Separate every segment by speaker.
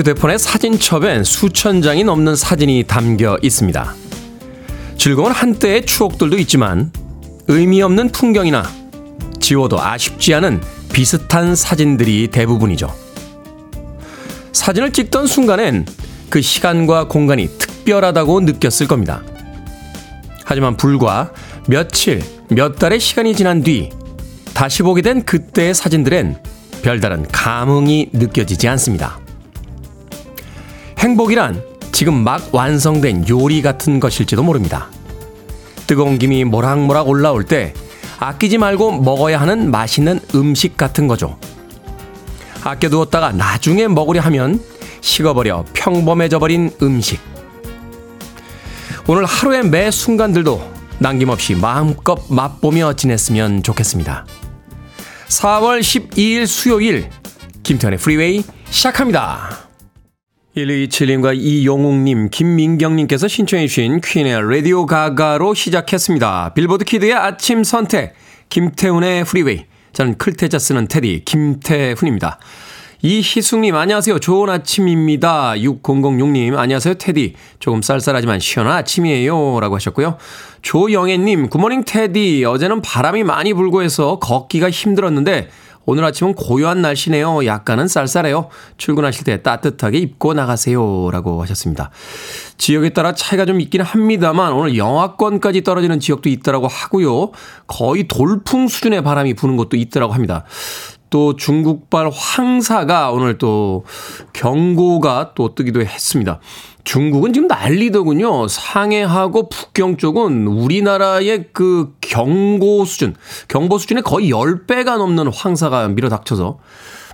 Speaker 1: 휴대폰의 사진첩엔 수천 장이 넘는 사진이 담겨 있습니다. 즐거운 한때의 추억들도 있지만 의미 없는 풍경이나 지워도 아쉽지 않은 비슷한 사진들이 대부분이죠. 사진을 찍던 순간엔 그 시간과 공간이 특별하다고 느꼈을 겁니다. 하지만 불과 며칠, 몇 달의 시간이 지난 뒤 다시 보게 된 그때의 사진들엔 별다른 감흥이 느껴지지 않습니다. 행복이란 지금 막 완성된 요리 같은 것일지도 모릅니다. 뜨거운 김이 모락모락 올라올 때 아끼지 말고 먹어야 하는 맛있는 음식 같은 거죠. 아껴두었다가 나중에 먹으려 하면 식어버려 평범해져 버린 음식. 오늘 하루의 매 순간들도 남김없이 마음껏 맛보며 지냈으면 좋겠습니다. 4월 12일 수요일 김태훈의 프리웨이 시작합니다. 1227님과 이용욱님, 김민경님께서 신청해 주신 퀸의 Radio Ga Ga로 시작했습니다. Billboard kid의 아침 선택, 김태훈의 프리웨이. 저는 클 태 자 쓰는 테디, 김태훈입니다. 이희숙님, 안녕하세요. 좋은 아침입니다. 6006님, 안녕하세요. 테디. 조금 쌀쌀하지만 시원한 아침이에요. 라고 하셨고요. 조영애님, 굿모닝 테디. 어제는 바람이 많이 불고 해서 걷기가 힘들었는데, 오늘 아침은 고요한 날씨네요. 약간은 쌀쌀해요. 출근하실 때 따뜻하게 입고 나가세요. 라고 하셨습니다. 지역에 따라 차이가 좀 있긴 합니다만 오늘 영하권까지 떨어지는 지역도 있더라고 하고요. 거의 돌풍 수준의 바람이 부는 곳도 있더라고 합니다. 또 중국발 황사가 오늘 또 경고가 또 뜨기도 했습니다. 중국은 지금 난리더군요. 상해하고 북경 쪽은 우리나라의 그 경고 수준, 경보 수준의 거의 10배가 넘는 황사가 밀어닥쳐서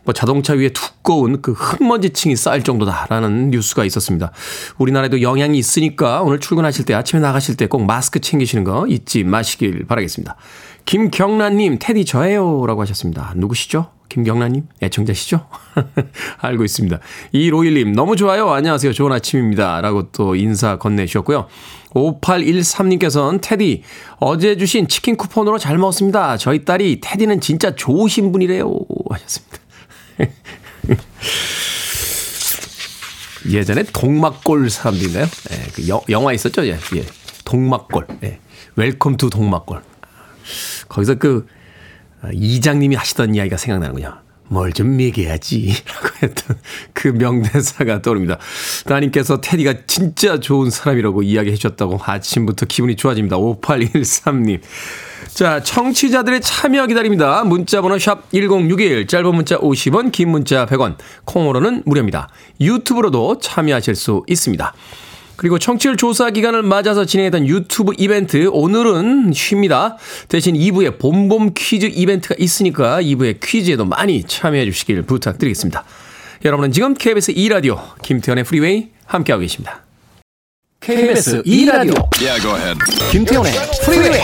Speaker 1: 뭐 자동차 위에 두꺼운 그 흙먼지층이 쌓일 정도다라는 뉴스가 있었습니다. 우리나라에도 영향이 있으니까 오늘 출근하실 때 아침에 나가실 때 꼭 마스크 챙기시는 거 잊지 마시길 바라겠습니다. 김경란님, 테디 저예요. 라고 하셨습니다. 누구시죠? 김경란님? 애청자시죠? 알고 있습니다. 2151님, 너무 좋아요. 안녕하세요. 좋은 아침입니다. 라고 또 인사 건네주셨고요. 5813님께서는 테디, 어제 주신 치킨 쿠폰으로 잘 먹었습니다. 저희 딸이 테디는 진짜 좋으신 분이래요. 하셨습니다. 예전에 동막골 사람들인가요? 예, 그 여, 영화 있었죠? 예, 예. 동막골. 예. Welcome to 동막골. 거기서 그 아, 이장님이 하시던 이야기가 생각나는군요. 뭘 좀 먹여야지. 라고 했던 그 명대사가 떠오릅니다. 따님께서 테디가 진짜 좋은 사람이라고 이야기해 주셨다고 아침부터 기분이 좋아집니다. 5813님. 자, 청취자들의 참여 기다립니다. 문자번호 샵 1061, 짧은 문자 50원, 긴 문자 100원, 콩으로는 무료입니다. 유튜브로도 참여하실 수 있습니다. 그리고 청취율 조사 기간을 맞아서 진행했던 유튜브 이벤트 오늘은 쉽니다. 대신 2부에 봄봄 퀴즈 이벤트가 있으니까 2부의 퀴즈에도 많이 참여해 주시길 부탁드리겠습니다. 여러분은 지금 KBS 2라디오 김태훈의 프리웨이 함께하고 계십니다. KBS 2라디오 yeah, 김태훈의 프리웨이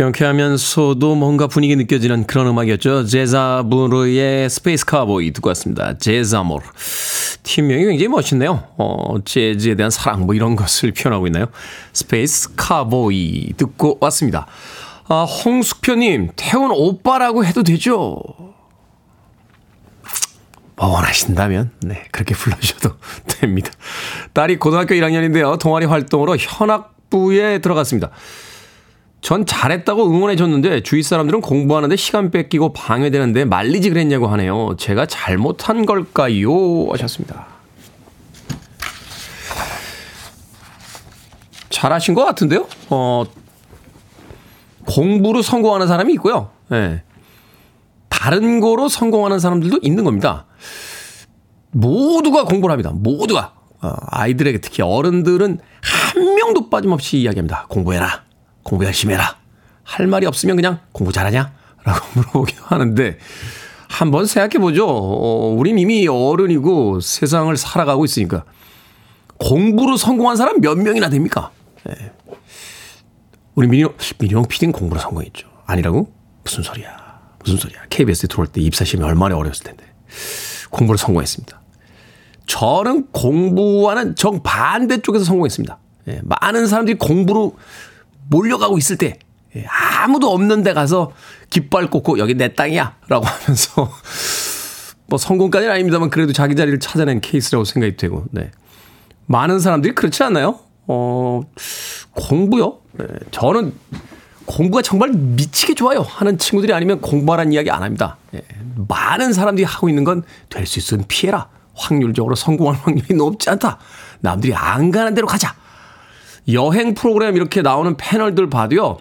Speaker 1: 경쾌하면서도 뭔가 분위기 느껴지는 그런 음악이었죠. Jazzamor의 Space Cowboy 듣고 왔습니다. Jazzamor. 팀명이 굉장히 멋있네요. 어, 재즈에 대한 사랑 뭐 이런 것을 표현하고 있나요? Space Cowboy 듣고 왔습니다. 아, 홍숙표님, 태훈 오빠라고 해도 되죠? 뭐 원하신다면, 네, 그렇게 불러주셔도 됩니다. 딸이 고등학교 1학년인데요. 동아리 활동으로 현악부에 들어갔습니다. 전 잘했다고 응원해 줬는데 주위 사람들은 공부하는데 시간 뺏기고 방해되는데 말리지 그랬냐고 하네요. 제가 잘못한 걸까요? 하셨습니다. 잘하신 것 같은데요? 어, 공부로 성공하는 사람이 있고요. 예. 네. 다른 거로 성공하는 사람들도 있는 겁니다. 모두가 공부를 합니다. 모두가. 어, 아이들에게 특히 어른들은 한 명도 빠짐없이 이야기합니다. 공부해라. 공부 열심히 해라. 할 말이 없으면 그냥 공부 잘하냐? 라고 물어보기도 하는데, 한번 생각해보죠. 어, 우린 이미 어른이고 세상을 살아가고 있으니까. 공부로 성공한 사람 몇 명이나 됩니까? 네. 우리 민영, 민영 PD는 공부로 성공했죠. 아니라고? 무슨 소리야. 무슨 소리야. KBS에 들어올 때 입사심이 얼마나 어려웠을 텐데. 공부로 성공했습니다. 저는 공부와는 정반대 쪽에서 성공했습니다. 예, 많은 사람들이 공부로 몰려가고 있을 때 예, 아무도 없는 데 가서 깃발 꽂고 여기 내 땅이야 라고 하면서 뭐 성공까지는 아닙니다만 그래도 자기 자리를 찾아낸 케이스라고 생각이 되고 네. 많은 사람들이 그렇지 않나요? 어, 공부요? 네, 저는 공부가 정말 미치게 좋아요 하는 친구들이 아니면 공부하라는 이야기 안 합니다. 네, 많은 사람들이 하고 있는 건 될 수 있으면 피해라. 확률적으로 성공할 확률이 높지 않다. 남들이 안 가는 대로 가자. 여행 프로그램 이렇게 나오는 패널들 봐도요.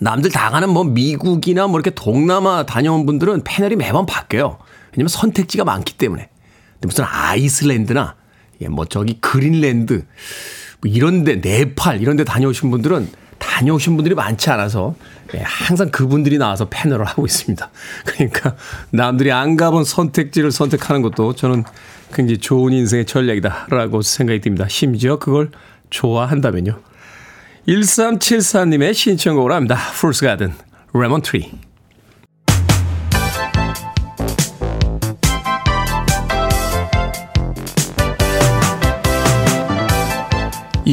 Speaker 1: 남들 다 가는 뭐 미국이나 뭐 이렇게 동남아 다녀온 분들은 패널이 매번 바뀌어요. 왜냐면 선택지가 많기 때문에. 근데 무슨 아이슬란드나 예, 뭐 저기 그린랜드 뭐 이런데 네팔 이런데 다녀오신 분들은 다녀오신 분들이 많지 않아서 예, 항상 그분들이 나와서 패널을 하고 있습니다. 그러니까 남들이 안 가본 선택지를 선택하는 것도 저는 굉장히 좋은 인생의 전략이다라고 생각이 듭니다. 심지어 그걸 좋아한다면요. 1374님의 신청곡으로 합니다. Fool's Garden, Lemon Tree.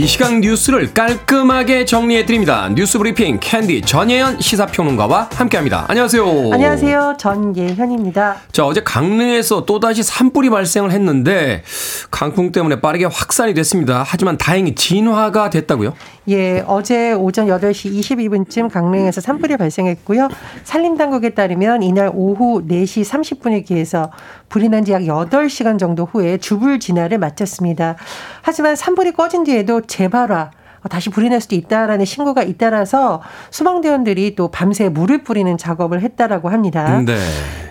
Speaker 1: 이 시간 뉴스를 깔끔하게 정리해드립니다. 뉴스 브리핑 캔디 전예현 시사평론가와 함께합니다. 안녕하세요.
Speaker 2: 안녕하세요. 전예현입니다.
Speaker 1: 자, 어제 강릉에서 또다시 산불이 발생을 했는데 강풍 때문에 빠르게 확산이 됐습니다. 하지만 다행히 진화가 됐다고요?
Speaker 2: 예, 어제 오전 8시 22분쯤 강릉에서 산불이 발생했고요. 산림당국에 따르면 이날 오후 4시 30분에 기해서 불이 난 지 약 8시간 정도 후에 주불 진화를 마쳤습니다. 하지만 산불이 꺼진 뒤에도 재발화, 어, 다시 불이 날 수도 있다라는 신고가 잇따라서 소방대원들이 또 밤새 물을 뿌리는 작업을 했다라고 합니다. 네.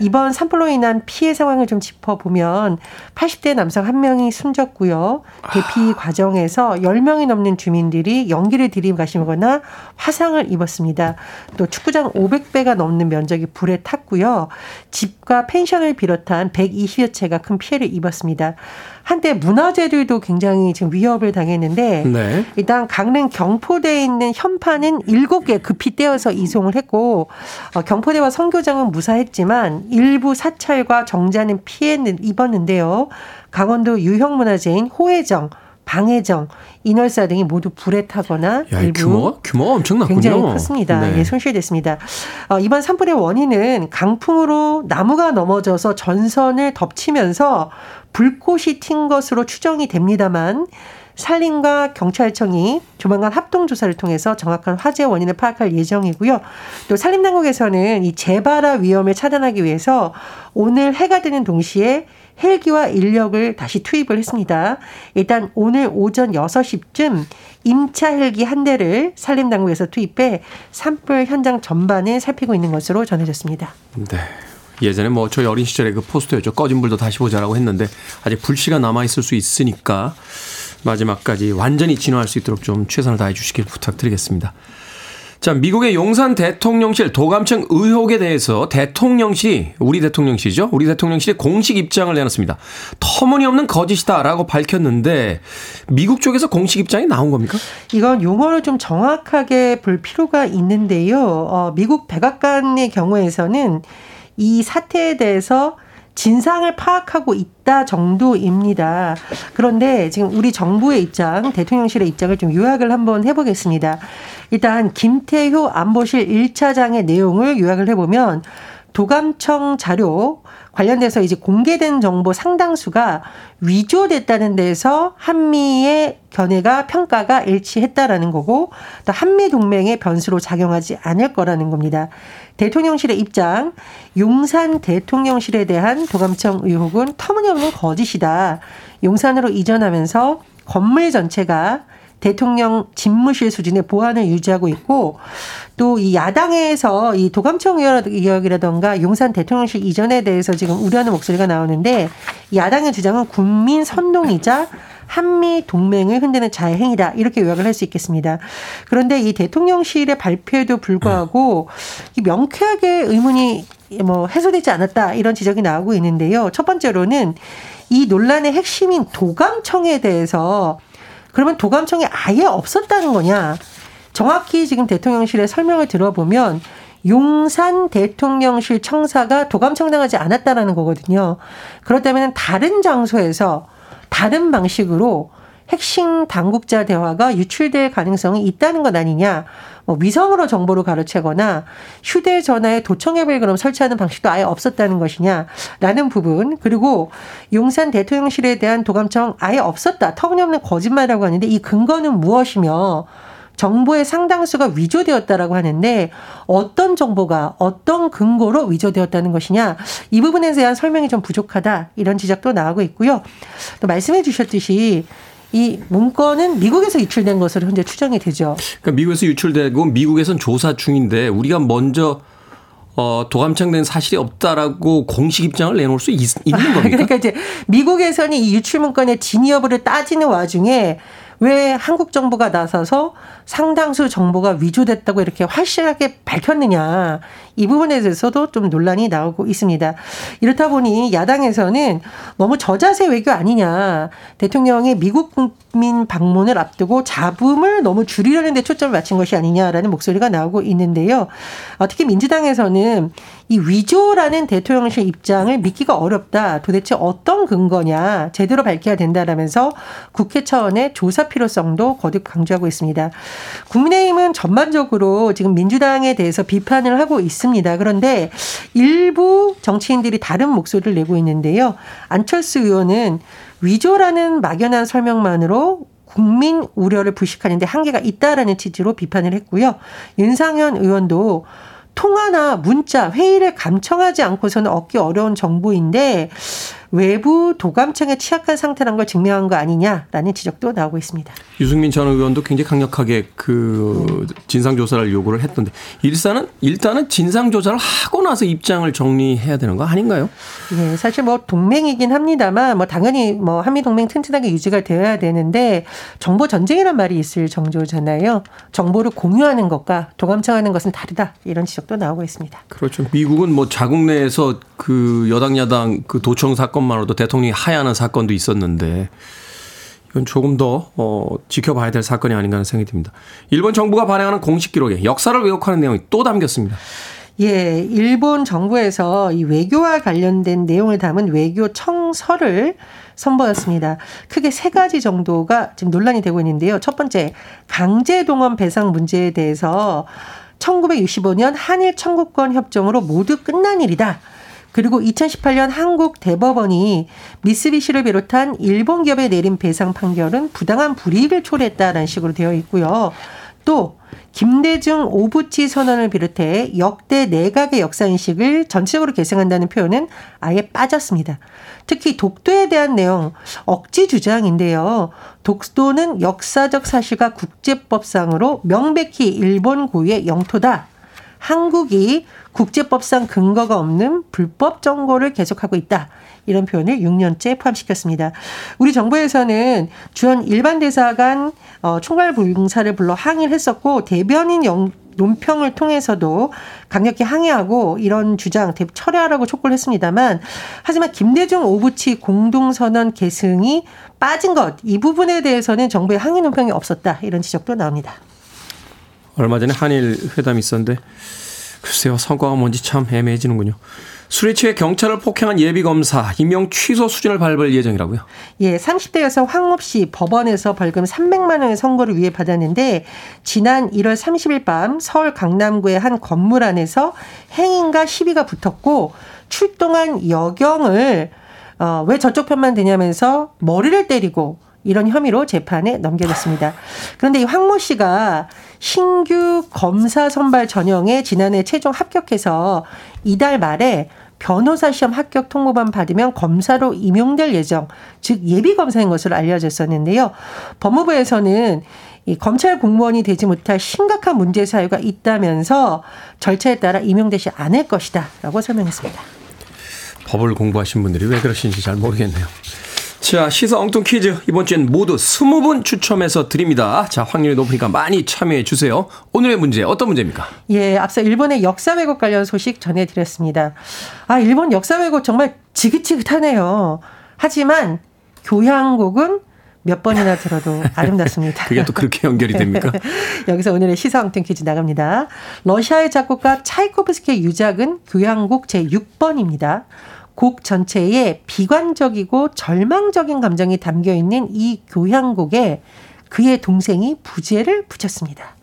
Speaker 2: 이번 산불로 인한 피해 상황을 좀 짚어보면 80대 남성 한 명이 숨졌고요. 대피 아. 과정에서 10명이 넘는 주민들이 연기를 들이마시거나 화상을 입었습니다. 또 축구장 500배가 넘는 면적이 불에 탔고요. 집과 펜션을 비롯한 120여 채가 큰 피해를 입었습니다. 한때 문화재들도 굉장히 지금 위협을 당했는데 네. 일단 강릉 경포대에 있는 현판은 7개 급히 떼어서 이송을 했고 어, 경포대와 성교장은 무사했지만 일부 사찰과 정자는 피해는 입었는데요. 강원도 유형문화재인 호혜정 방해정, 인월사 등이 모두 불에 타거나
Speaker 1: 야, 일부 규모가, 규모가 엄청났군요.
Speaker 2: 굉장히 컸습니다. 네. 예, 손실됐습니다. 어, 이번 산불의 원인은 강풍으로 나무가 넘어져서 전선을 덮치면서 불꽃이 튄 것으로 추정이 됩니다만 산림과 경찰청이 조만간 합동 조사를 통해서 정확한 화재 원인을 파악할 예정이고요. 또 산림당국에서는 이 재발화 위험을 차단하기 위해서 오늘 해가 되는 동시에 헬기와 인력을 다시 투입을 했습니다. 일단 오늘 오전 6시쯤 임차 헬기 한 대를 산림 당국에서 투입해 산불 현장 전반을 살피고 있는 것으로 전해졌습니다.
Speaker 1: 네. 예전에 뭐 저희 어린 시절에 그 포스터였죠. 꺼진 불도 다시 보자라고 했는데 아직 불씨가 남아 있을 수 있으니까 마지막까지 완전히 진화할 수 있도록 좀 최선을 다해 주시길 부탁드리겠습니다. 자, 미국의 용산 대통령실 도감청 의혹에 대해서 대통령실이, 우리 대통령실이죠? 우리 대통령실이 공식 입장을 내놨습니다. 터무니없는 거짓이다라고 밝혔는데, 미국 쪽에서 공식 입장이 나온 겁니까?
Speaker 2: 이건 용어를 좀 정확하게 볼 필요가 있는데요. 어, 미국 백악관의 경우에서는 이 사태에 대해서 진상을 파악하고 있다 정도입니다. 그런데 지금 우리 정부의 입장, 대통령실의 입장을 좀 요약을 한번 해보겠습니다. 일단 김태효 안보실 1차장의 내용을 요약을 해보면 도감청 자료 관련돼서 이제 공개된 정보 상당수가 위조됐다는 데서 한미의 견해가 평가가 일치했다라는 거고 또 한미 동맹의 변수로 작용하지 않을 거라는 겁니다. 대통령실의 입장, 용산 대통령실에 대한 도감청 의혹은 터무니없는 거짓이다. 용산으로 이전하면서 건물 전체가 대통령 집무실 수준의 보안을 유지하고 있고 또 이 야당에서 이 도감청 의혹이라던가 용산 대통령실 이전에 대해서 지금 우려하는 목소리가 나오는데 야당의 주장은 국민 선동이자 한미 동맹을 흔드는 자해행위다 이렇게 요약을 할 수 있겠습니다. 그런데 이 대통령실의 발표에도 불구하고 이 명쾌하게 의문이 뭐 해소되지 않았다 이런 지적이 나오고 있는데요. 첫 번째로는 이 논란의 핵심인 도감청에 대해서 그러면 도감청이 아예 없었다는 거냐? 정확히 지금 대통령실의 설명을 들어보면 용산 대통령실 청사가 도감청당하지 않았다라는 거거든요. 그렇다면 다른 장소에서 다른 방식으로 핵심 당국자 대화가 유출될 가능성이 있다는 것 아니냐. 뭐 위성으로 정보를 가로채거나 휴대전화에 도청앱을 그럼 설치하는 방식도 아예 없었다는 것이냐라는 부분. 그리고 용산 대통령실에 대한 도감청 아예 없었다. 터무니없는 거짓말이라고 하는데 이 근거는 무엇이며 정보의 상당수가 위조되었다라고 하는데 어떤 정보가 어떤 근거로 위조되었다는 것이냐. 이 부분에 대한 설명이 좀 부족하다. 이런 지적도 나오고 있고요. 또 말씀해 주셨듯이 이 문건은 미국에서 유출된 것으로 현재 추정이 되죠.
Speaker 1: 그러니까 미국에서 유출되고 미국에선 조사 중인데 우리가 먼저 어, 도감청된 사실이 없다라고 공식 입장을 내놓을 수 있, 는 겁니까?
Speaker 2: 그러니까 이제 미국에서는 이 유출 문건의 진위 여부를 따지는 와중에 왜 한국 정부가 나서서 상당수 정보가 위조됐다고 이렇게 확실하게 밝혔느냐. 이 부분에 대해서도 좀 논란이 나오고 있습니다. 이렇다 보니 야당에서는 너무 저자세 외교 아니냐. 대통령이 미국 국민 방문을 앞두고 잡음을 너무 줄이려는 데 초점을 맞춘 것이 아니냐라는 목소리가 나오고 있는데요. 특히 민주당에서는 이 위조라는 대통령실 입장을 믿기가 어렵다. 도대체 어떤 근거냐. 제대로 밝혀야 된다라면서 국회 차원의 조사 필요성도 거듭 강조하고 있습니다. 국민의힘은 전반적으로 지금 민주당에 대해서 비판을 하고 있습니다. 그런데 일부 정치인들이 다른 목소리를 내고 있는데요. 안철수 의원은 위조라는 막연한 설명만으로 국민 우려를 부식하는데 한계가 있다라는 취지로 비판을 했고요. 윤상현 의원도 통화나 문자, 회의를 감청하지 않고서는 얻기 어려운 정보인데 외부 도감청에 취약한 상태란 걸 증명한 거 아니냐라는 지적도 나오고 있습니다.
Speaker 1: 유승민 전 의원도 굉장히 강력하게 그 진상 조사를 요구를 했던데 일단은 일단은 진상 조사를 하고 나서 입장을 정리해야 되는 거 아닌가요?
Speaker 2: 네, 사실 뭐 동맹이긴 합니다만 뭐 당연히 뭐 한미 동맹 튼튼하게 유지가 되어야 되는데 정보 전쟁이란 말이 있을 정도잖아요. 정보를 공유하는 것과 도감청하는 것은 다르다 이런 지적도 나오고 있습니다.
Speaker 1: 그렇죠. 미국은 뭐 자국 내에서 그 여당 야당 그 도청 사건 사건만으로도 대통령이 하야하는 사건도 있었는데 이건 조금 더 어, 지켜봐야 될 사건이 아닌가 하는 생각이 듭니다. 일본 정부가 발행하는 공식 기록에 역사를 왜곡하는 내용이 또 담겼습니다.
Speaker 2: 예, 일본 정부에서 이 외교와 관련된 내용을 담은 외교 청서를 선보였습니다. 크게 세 가지 정도가 지금 논란이 되고 있는데요. 첫 번째, 강제 동원 배상 문제에 대해서 1965년 한일 청구권 협정으로 모두 끝난 일이다. 그리고 2018년 한국 대법원이 미쓰비시를 비롯한 일본 기업에 내린 배상 판결은 부당한 불이익을 초래했다라는 식으로 되어 있고요. 또 김대중 오부치 선언을 비롯해 역대 내각의 역사인식을 전체적으로 계승한다는 표현은 아예 빠졌습니다. 특히 독도에 대한 내용 억지 주장인데요. 독도는 역사적 사실과 국제법상으로 명백히 일본 고유의 영토다. 한국이 국제법상 근거가 없는 불법 정보를 계속하고 있다. 이런 표현을 6년째 포함시켰습니다. 우리 정부에서는 주연 일반 대사관 어, 총괄 불사를 불러 항의를 했었고 대변인 영, 논평을 통해서도 강력히 항의하고 이런 주장 철회하라고 촉구를 했습니다만 하지만 김대중 오부치 공동선언 계승이 빠진 것 이 부분에 대해서는 정부의 항의 논평이 없었다 이런 지적도 나옵니다.
Speaker 1: 얼마 전에 한일 회담이 있었는데 글쎄요, 성과가 뭔지 참 애매해지는군요. 술에 취해 경찰을 폭행한 예비검사 임명 취소 수준을 밟을 예정이라고요?
Speaker 2: 예, 30대 여성 황업 씨 법원에서 벌금 300만 원의 선고를 위해 받았는데 지난 1월 30일 밤 서울 강남구의 한 건물 안에서 행인과 시비가 붙었고 출동한 여경을 어, 왜 저쪽 편만 되냐면서 머리를 때리고 이런 혐의로 재판에 넘겨졌습니다. 그런데 이 황모 씨가 신규 검사 선발 전형에 지난해 최종 합격해서 이달 말에 변호사 시험 합격 통보만 받으면 검사로 임용될 예정, 즉 예비 검사인 것으로 알려졌었는데요. 법무부에서는 이 검찰 공무원이 되지 못할 심각한 문제 사유가 있다면서 절차에 따라 임용되지 않을 것이다라고 설명했습니다.
Speaker 1: 법을 공부하신 분들이 왜 그러신지 잘 모르겠네요. 자, 시사 엉뚱 퀴즈. 이번 주엔 모두 20분 추첨해서 드립니다. 자, 확률이 높으니까 많이 참여해 주세요. 오늘의 문제 어떤 문제입니까?
Speaker 2: 예, 앞서 일본의 역사 왜곡 관련 소식 전해드렸습니다. 아, 일본 역사 왜곡 정말 지긋지긋하네요. 하지만 교향곡은 몇 번이나 들어도 아름답습니다.
Speaker 1: 그게 또 그렇게 연결이 됩니까?
Speaker 2: 여기서 오늘의 시사 엉뚱 퀴즈 나갑니다. 러시아의 작곡가 차이코프스키의 유작은 교향곡 제6번입니다. 곡 전체에 비관적이고 절망적인 감정이 담겨 있는 이 교향곡에 그의 동생이 부제를 붙였습니다.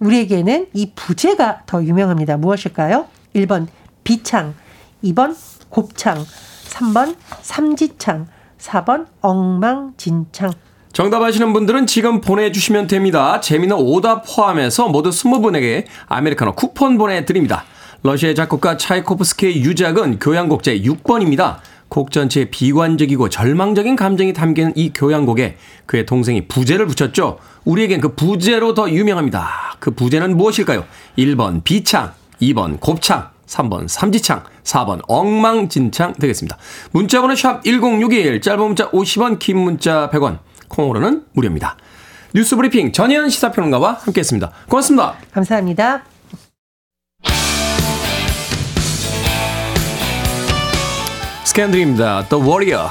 Speaker 2: 우리에게는 이 부제가 더 유명합니다. 무엇일까요? 1번 비창, 2번 곱창, 3번 삼지창, 4번 엉망진창.
Speaker 1: 정답 아시는 분들은 지금 보내주시면 됩니다. 재미는 오답 포함해서 모두 20분에게 아메리카노 쿠폰 보내드립니다. 러시아의 작곡가 차이코프스키의 유작은 교향곡제 6번입니다. 곡 전체에 비관적이고 절망적인 감정이 담긴 이 교향곡에 그의 동생이 부제를 붙였죠. 우리에겐 그 부제로 더 유명합니다. 그 부제는 무엇일까요? 1번 비창, 2번 곱창, 3번 삼지창, 4번 엉망진창 되겠습니다. 문자번호 샵 1061, 짧은 문자 50원, 긴 문자 100원, 콩으로는 무료입니다. 뉴스 브리핑 전현 시사평론가와 함께했습니다. 고맙습니다.
Speaker 2: 감사합니다.
Speaker 1: 스캔들입니다. The Warrior.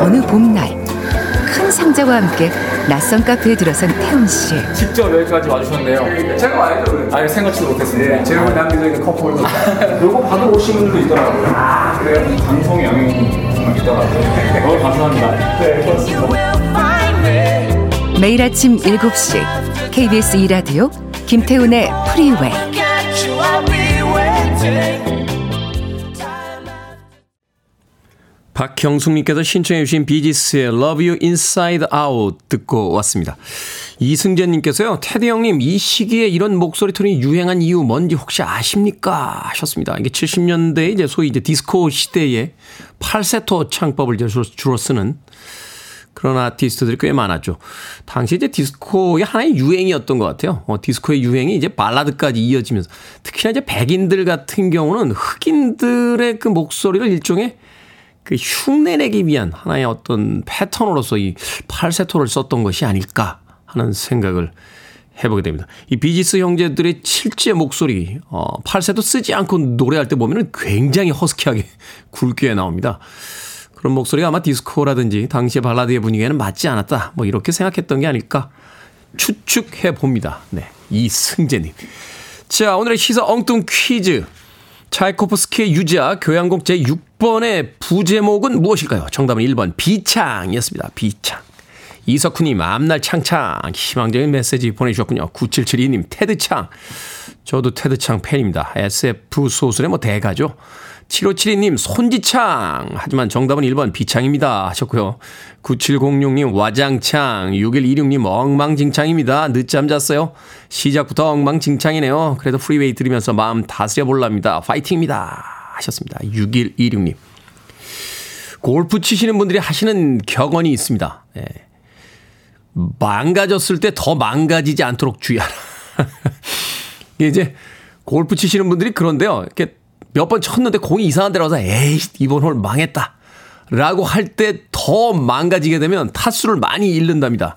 Speaker 3: 어느 봄날 큰 상자와 함께 낯선 카페에 들어선 태훈 씨.
Speaker 4: 직접 여기까지 와주셨네요.
Speaker 5: 제가 와야죠.
Speaker 4: 아예 생각지도 못했습니다.
Speaker 5: 네, 제가 남겨져 있는 cup holder. 요거 받아 오신 분들도 있더라고요. 아, 그래요?
Speaker 4: 방송의 영향이 정말 있더라고요. 너무 감사합니다.
Speaker 5: 네, 그렇습니다.
Speaker 3: 매일 아침 7시 KBS 2라디오 김태훈의 프리웨이
Speaker 1: 박형숙님께서 신청해 주신 Bee Gees의 Love You Inside Out 듣고 왔습니다. 이승재님께서요, 테디 형님, 이 시기에 이런 목소리 톤이 유행한 이유 뭔지 혹시 아십니까? 하셨습니다. 이게 70년대 이제 소위 이제 디스코 시대에 팔세토 창법을 주로 쓰는 그런 아티스트들이 꽤 많았죠. 당시 이제 디스코의 하나의 유행이었던 것 같아요. 어, 디스코의 유행이 이제 발라드까지 이어지면서 특히나 이제 백인들 같은 경우는 흑인들의 그 목소리를 일종의 그 흉내내기 위한 하나의 어떤 패턴으로서 이 팔세토를 썼던 것이 아닐까 하는 생각을 해보게 됩니다. 이 비지스 형제들의 실제 목소리, 어, 팔세도 쓰지 않고 노래할 때 보면은 굉장히 허스키하게 굵게 나옵니다. 그런 목소리가 아마 디스코라든지 당시의 발라드의 분위기에는 맞지 않았다. 뭐 이렇게 생각했던 게 아닐까 추측해 봅니다. 네. 이승재님. 자, 오늘의 시사 엉뚱 퀴즈. 차이코프스키의 유자 교향곡 제6번의 부제목은 무엇일까요? 정답은 1번 비창이었습니다. 비창. 이석훈님 앞날 창창 희망적인 메시지 보내주셨군요. 9772님 테드창. 저도 테드창 팬입니다. SF 소설의 뭐 대가죠. 7572님 손지창 하지만 정답은 1번 비창입니다 하셨고요. 9706님 와장창 6126님 엉망진창입니다. 늦잠 잤어요. 시작부터 엉망진창이네요. 그래도 프리웨이 들으면서 마음 다스려 볼랍니다. 파이팅입니다 하셨습니다. 6126님 골프 치시는 분들이 하시는 격언이 있습니다. 예. 망가졌을 때 더 망가지지 않도록 주의하라. 이게 이제 골프 치시는 분들이 그런데요. 이렇게 몇 번 쳤는데 공이 이상한 데로 와서 에이, 이번 홀 망했다. 라고 할 때 더 망가지게 되면 타수를 많이 잃는답니다.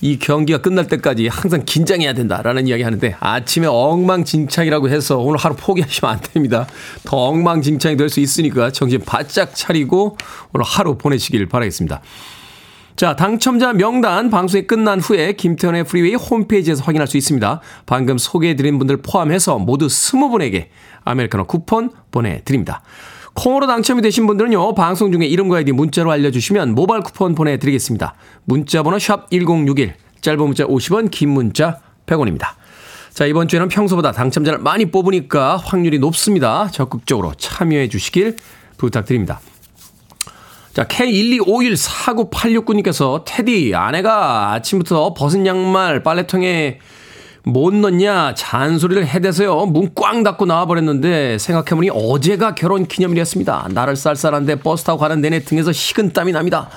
Speaker 1: 이 경기가 끝날 때까지 항상 긴장해야 된다라는 이야기 하는데 아침에 엉망진창이라고 해서 오늘 하루 포기하시면 안 됩니다. 더 엉망진창이 될 수 있으니까 정신 바짝 차리고 오늘 하루 보내시길 바라겠습니다. 자, 당첨자 명단 방송이 끝난 후에 김태훈의 프리웨이 홈페이지에서 확인할 수 있습니다. 방금 소개해드린 분들 포함해서 모두 20분에게 아메리카노 쿠폰 보내드립니다. 콩으로 당첨이 되신 분들은요, 방송 중에 이름과 아이디 문자로 알려주시면 모바일 쿠폰 보내드리겠습니다. 문자번호 샵 1061, 짧은 문자 50원, 긴 문자 100원입니다. 자, 이번 주에는 평소보다 당첨자를 많이 뽑으니까 확률이 높습니다. 적극적으로 참여해 주시길 부탁드립니다. 자, K125149869님께서 테디, 아내가 아침부터 벗은 양말 빨래통에 못 넣냐 잔소리를 해대서요. 문 꽝 닫고 나와버렸는데 생각해보니 어제가 결혼 기념일이었습니다. 나를 쌀쌀한데 버스 타고 가는 내내 등에서 식은땀이 납니다.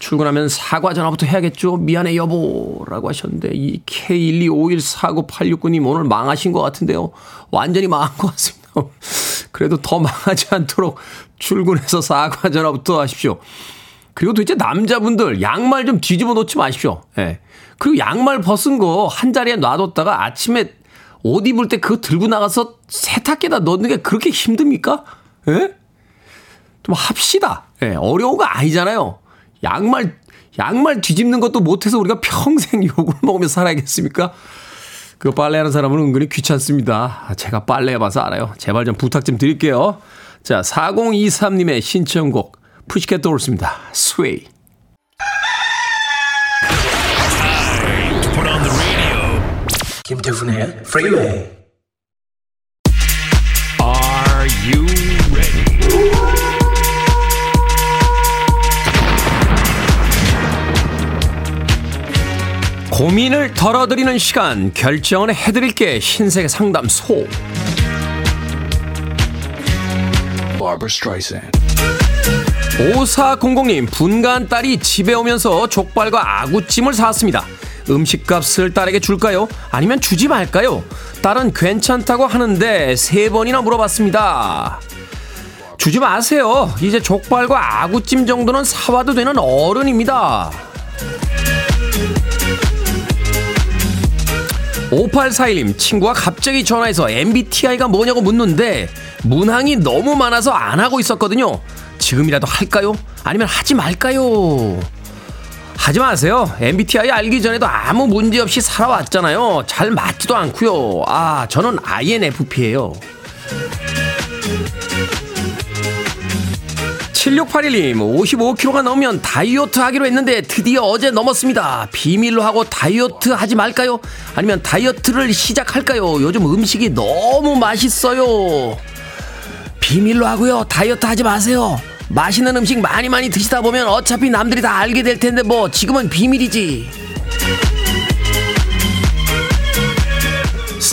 Speaker 1: 출근하면 사과 전화부터 해야겠죠. 미안해 여보라고 하셨는데 이 K125149869님 오늘 망하신 것 같은데요. 완전히 망한 것 같습니다. 그래도 더 망하지 않도록 출근해서 사과 전화부터 하십시오. 그리고 도대체 남자분들 양말 좀 뒤집어 놓지 마십시오. 예. 네. 그리고 양말 벗은 거 한 자리에 놔뒀다가 아침에 옷 입을 때 그거 들고 나가서 세탁기에다 넣는 게 그렇게 힘듭니까? 예? 좀 합시다. 예, 어려운 거 아니잖아요. 양말, 양말 뒤집는 것도 못해서 우리가 평생 욕을 먹으며 살아야겠습니까? 그 빨래하는 사람은 은근히 귀찮습니다. 제가 빨래 해봐서 알아요. 제발 좀 부탁 좀 드릴게요. 자, 4023님의 신청곡, Pussycat Dolls입니다. Sway.
Speaker 6: 김태훈의 프리웨이
Speaker 1: 고민을 덜어드리는 시간 결정을 해드릴게. 신세계 상담소. 5400님 분간 딸이 집에 오면서 족발과 아구찜을 사왔습니다. 음식값을 딸에게 줄까요? 아니면 주지 말까요? 딸은 괜찮다고 하는데 세 번이나 물어봤습니다. 주지 마세요. 이제 족발과 아구찜 정도는 사와도 되는 어른입니다 5841님, 친구가 갑자기 전화해서 MBTI가 뭐냐고 묻는데, 문항이 너무 많아서 안 하고 있었거든요. 지금이라도 할까요? 아니면 하지 말까요? 하지 마세요. MBTI 알기 전에도 아무 문제 없이 살아왔잖아요. 잘 맞지도 않고요. 아, 저는 INFP예요. 7681님, 55kg가 넘으면 다이어트 하기로 했는데 드디어 어제 넘었습니다. 비밀로 하고 다이어트 하지 말까요? 아니면 다이어트를 시작할까요? 요즘 음식이 너무 맛있어요. 비밀로 하고요. 다이어트 하지 마세요. 맛있는 음식 많이 많이 드시다 보면 어차피 남들이 다 알게 될 텐데 뭐 지금은 비밀이지.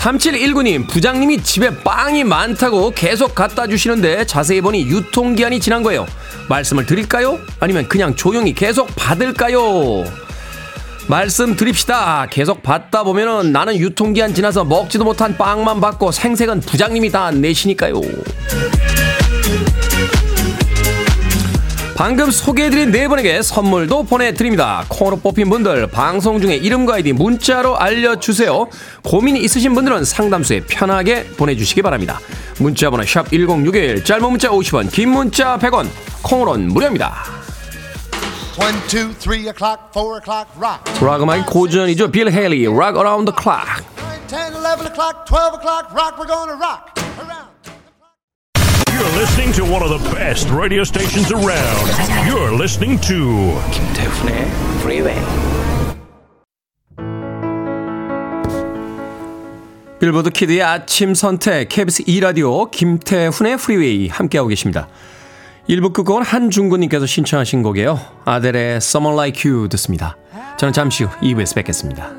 Speaker 1: 3719님, 부장님이 집에 빵이 많다고 계속 갖다 주시는데 자세히 보니 유통기한이 지난 거예요. 말씀을 드릴까요? 아니면 그냥 조용히 계속 받을까요? 말씀 드립시다. 계속 받다 보면은 나는 유통기한 지나서 먹지도 못한 빵만 받고 생색은 부장님이 다 내시니까요. 방금 소개해드린 네 분에게 선물도 보내드립니다. 콩으로 뽑힌 분들 방송 중에 이름과 아이디 문자로 알려주세요. 고민이 있으신 분들은 상담소에 편하게 보내주시기 바랍니다. 문자번호 샵 1061, 짧은 문자 50원, 긴 문자 100원, 콩으로는 무료입니다.
Speaker 7: 1, 2, 3 o'clock, 4 o'clock, rock.
Speaker 1: 락 음악의 고전이죠. 빌 헤일리, Rock Around the Clock.
Speaker 7: 9, 10, 11 o'clock, 12 o'clock, rock, we're gonna rock.
Speaker 8: Listening to one of the best radio stations around. You're listening to
Speaker 6: 김태훈의 프리웨이
Speaker 1: 빌보드 키드의 아침 선택 KBS 2 라디오 김태훈의 프리웨이 함께하고 계십니다. 1부 끝곡은 한중구님께서 신청하신 곡이에요. 아델의 Someone Like You 듣습니다. 저는 잠시 후 2부에서 뵙겠습니다.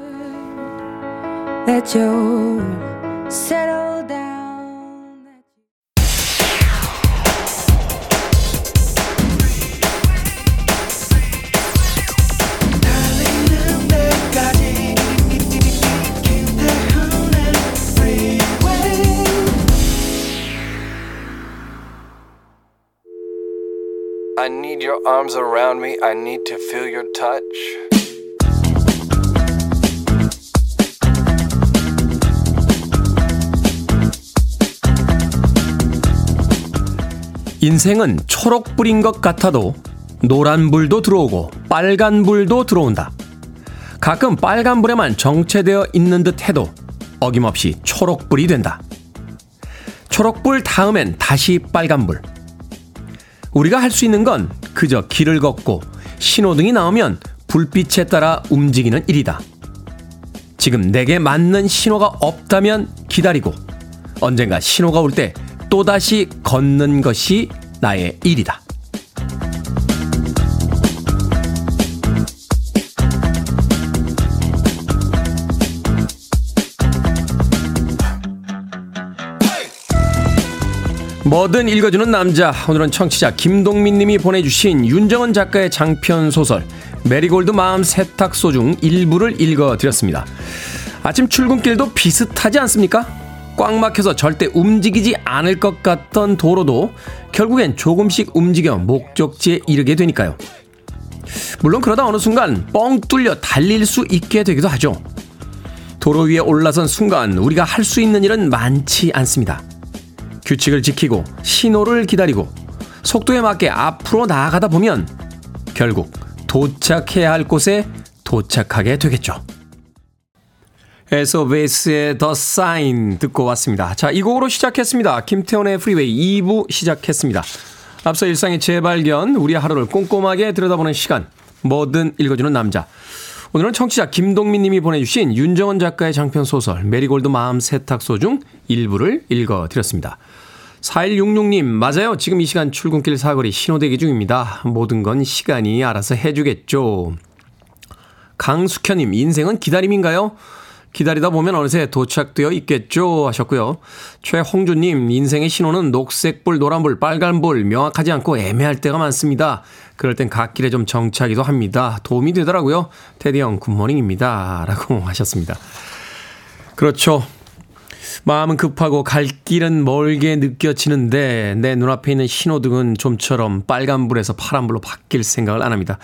Speaker 9: Need your arms around me. I need to feel your touch.
Speaker 1: 인생은 초록불인 것 같아도 노란불도 들어오고 빨간불도 들어온다. 가끔 빨간불에만 정체되어 있는 듯 해도 어김없이 초록불이 된다. 초록불 다음엔 다시 빨간불. 우리가 할 수 있는 건 그저 길을 걷고 신호등이 나오면 불빛에 따라 움직이는 일이다. 지금 내게 맞는 신호가 없다면 기다리고 언젠가 신호가 올 때 또다시 걷는 것이 나의 일이다. 뭐든 읽어주는 남자. 오늘은 청취자 김동민 님이 보내주신 윤정은 작가의 장편 소설 메리골드 마음 세탁소 중 일부를 읽어드렸습니다. 아침 출근길도 비슷하지 않습니까? 꽉 막혀서 절대 움직이지 않을 것 같던 도로도 결국엔 조금씩 움직여 목적지에 이르게 되니까요. 물론 그러다 어느 순간 뻥 뚫려 달릴 수 있게 되기도 하죠. 도로 위에 올라선 순간 우리가 할 수 있는 일은 많지 않습니다. 규칙을 지키고 신호를 기다리고 속도에 맞게 앞으로 나아가다 보면 결국 도착해야 할 곳에 도착하게 되겠죠. Ace of Base의 The Sign 듣고 왔습니다. 자, 이 곡으로 시작했습니다. 김태훈의 프리웨이 2부 시작했습니다. 앞서 일상의 재발견, 우리의 하루를 꼼꼼하게 들여다보는 시간, 뭐든 읽어주는 남자. 오늘은 청취자 김동민 님이 보내주신 윤정은 작가의 장편 소설 메리골드 마음 세탁소 중 일부를 읽어드렸습니다. 4166님, 맞아요. 지금 이 시간 출근길 사거리 신호대기 중입니다. 모든 건 시간이 알아서 해주겠죠. 강숙현님, 인생은 기다림인가요? 기다리다 보면 어느새 도착되어 있겠죠 하셨고요. 최홍주님 인생의 신호는 녹색불, 노란불, 빨간불 명확하지 않고 애매할 때가 많습니다. 그럴 땐 갓길에 좀 정차하기도 합니다. 도움이 되더라고요. 테디 형 good morning입니다. 라고 하셨습니다. 그렇죠. 마음은 급하고 갈 길은 멀게 느껴지는데 내 눈앞에 있는 신호등은 좀처럼 빨간불에서 파란불로 바뀔 생각을 안 합니다.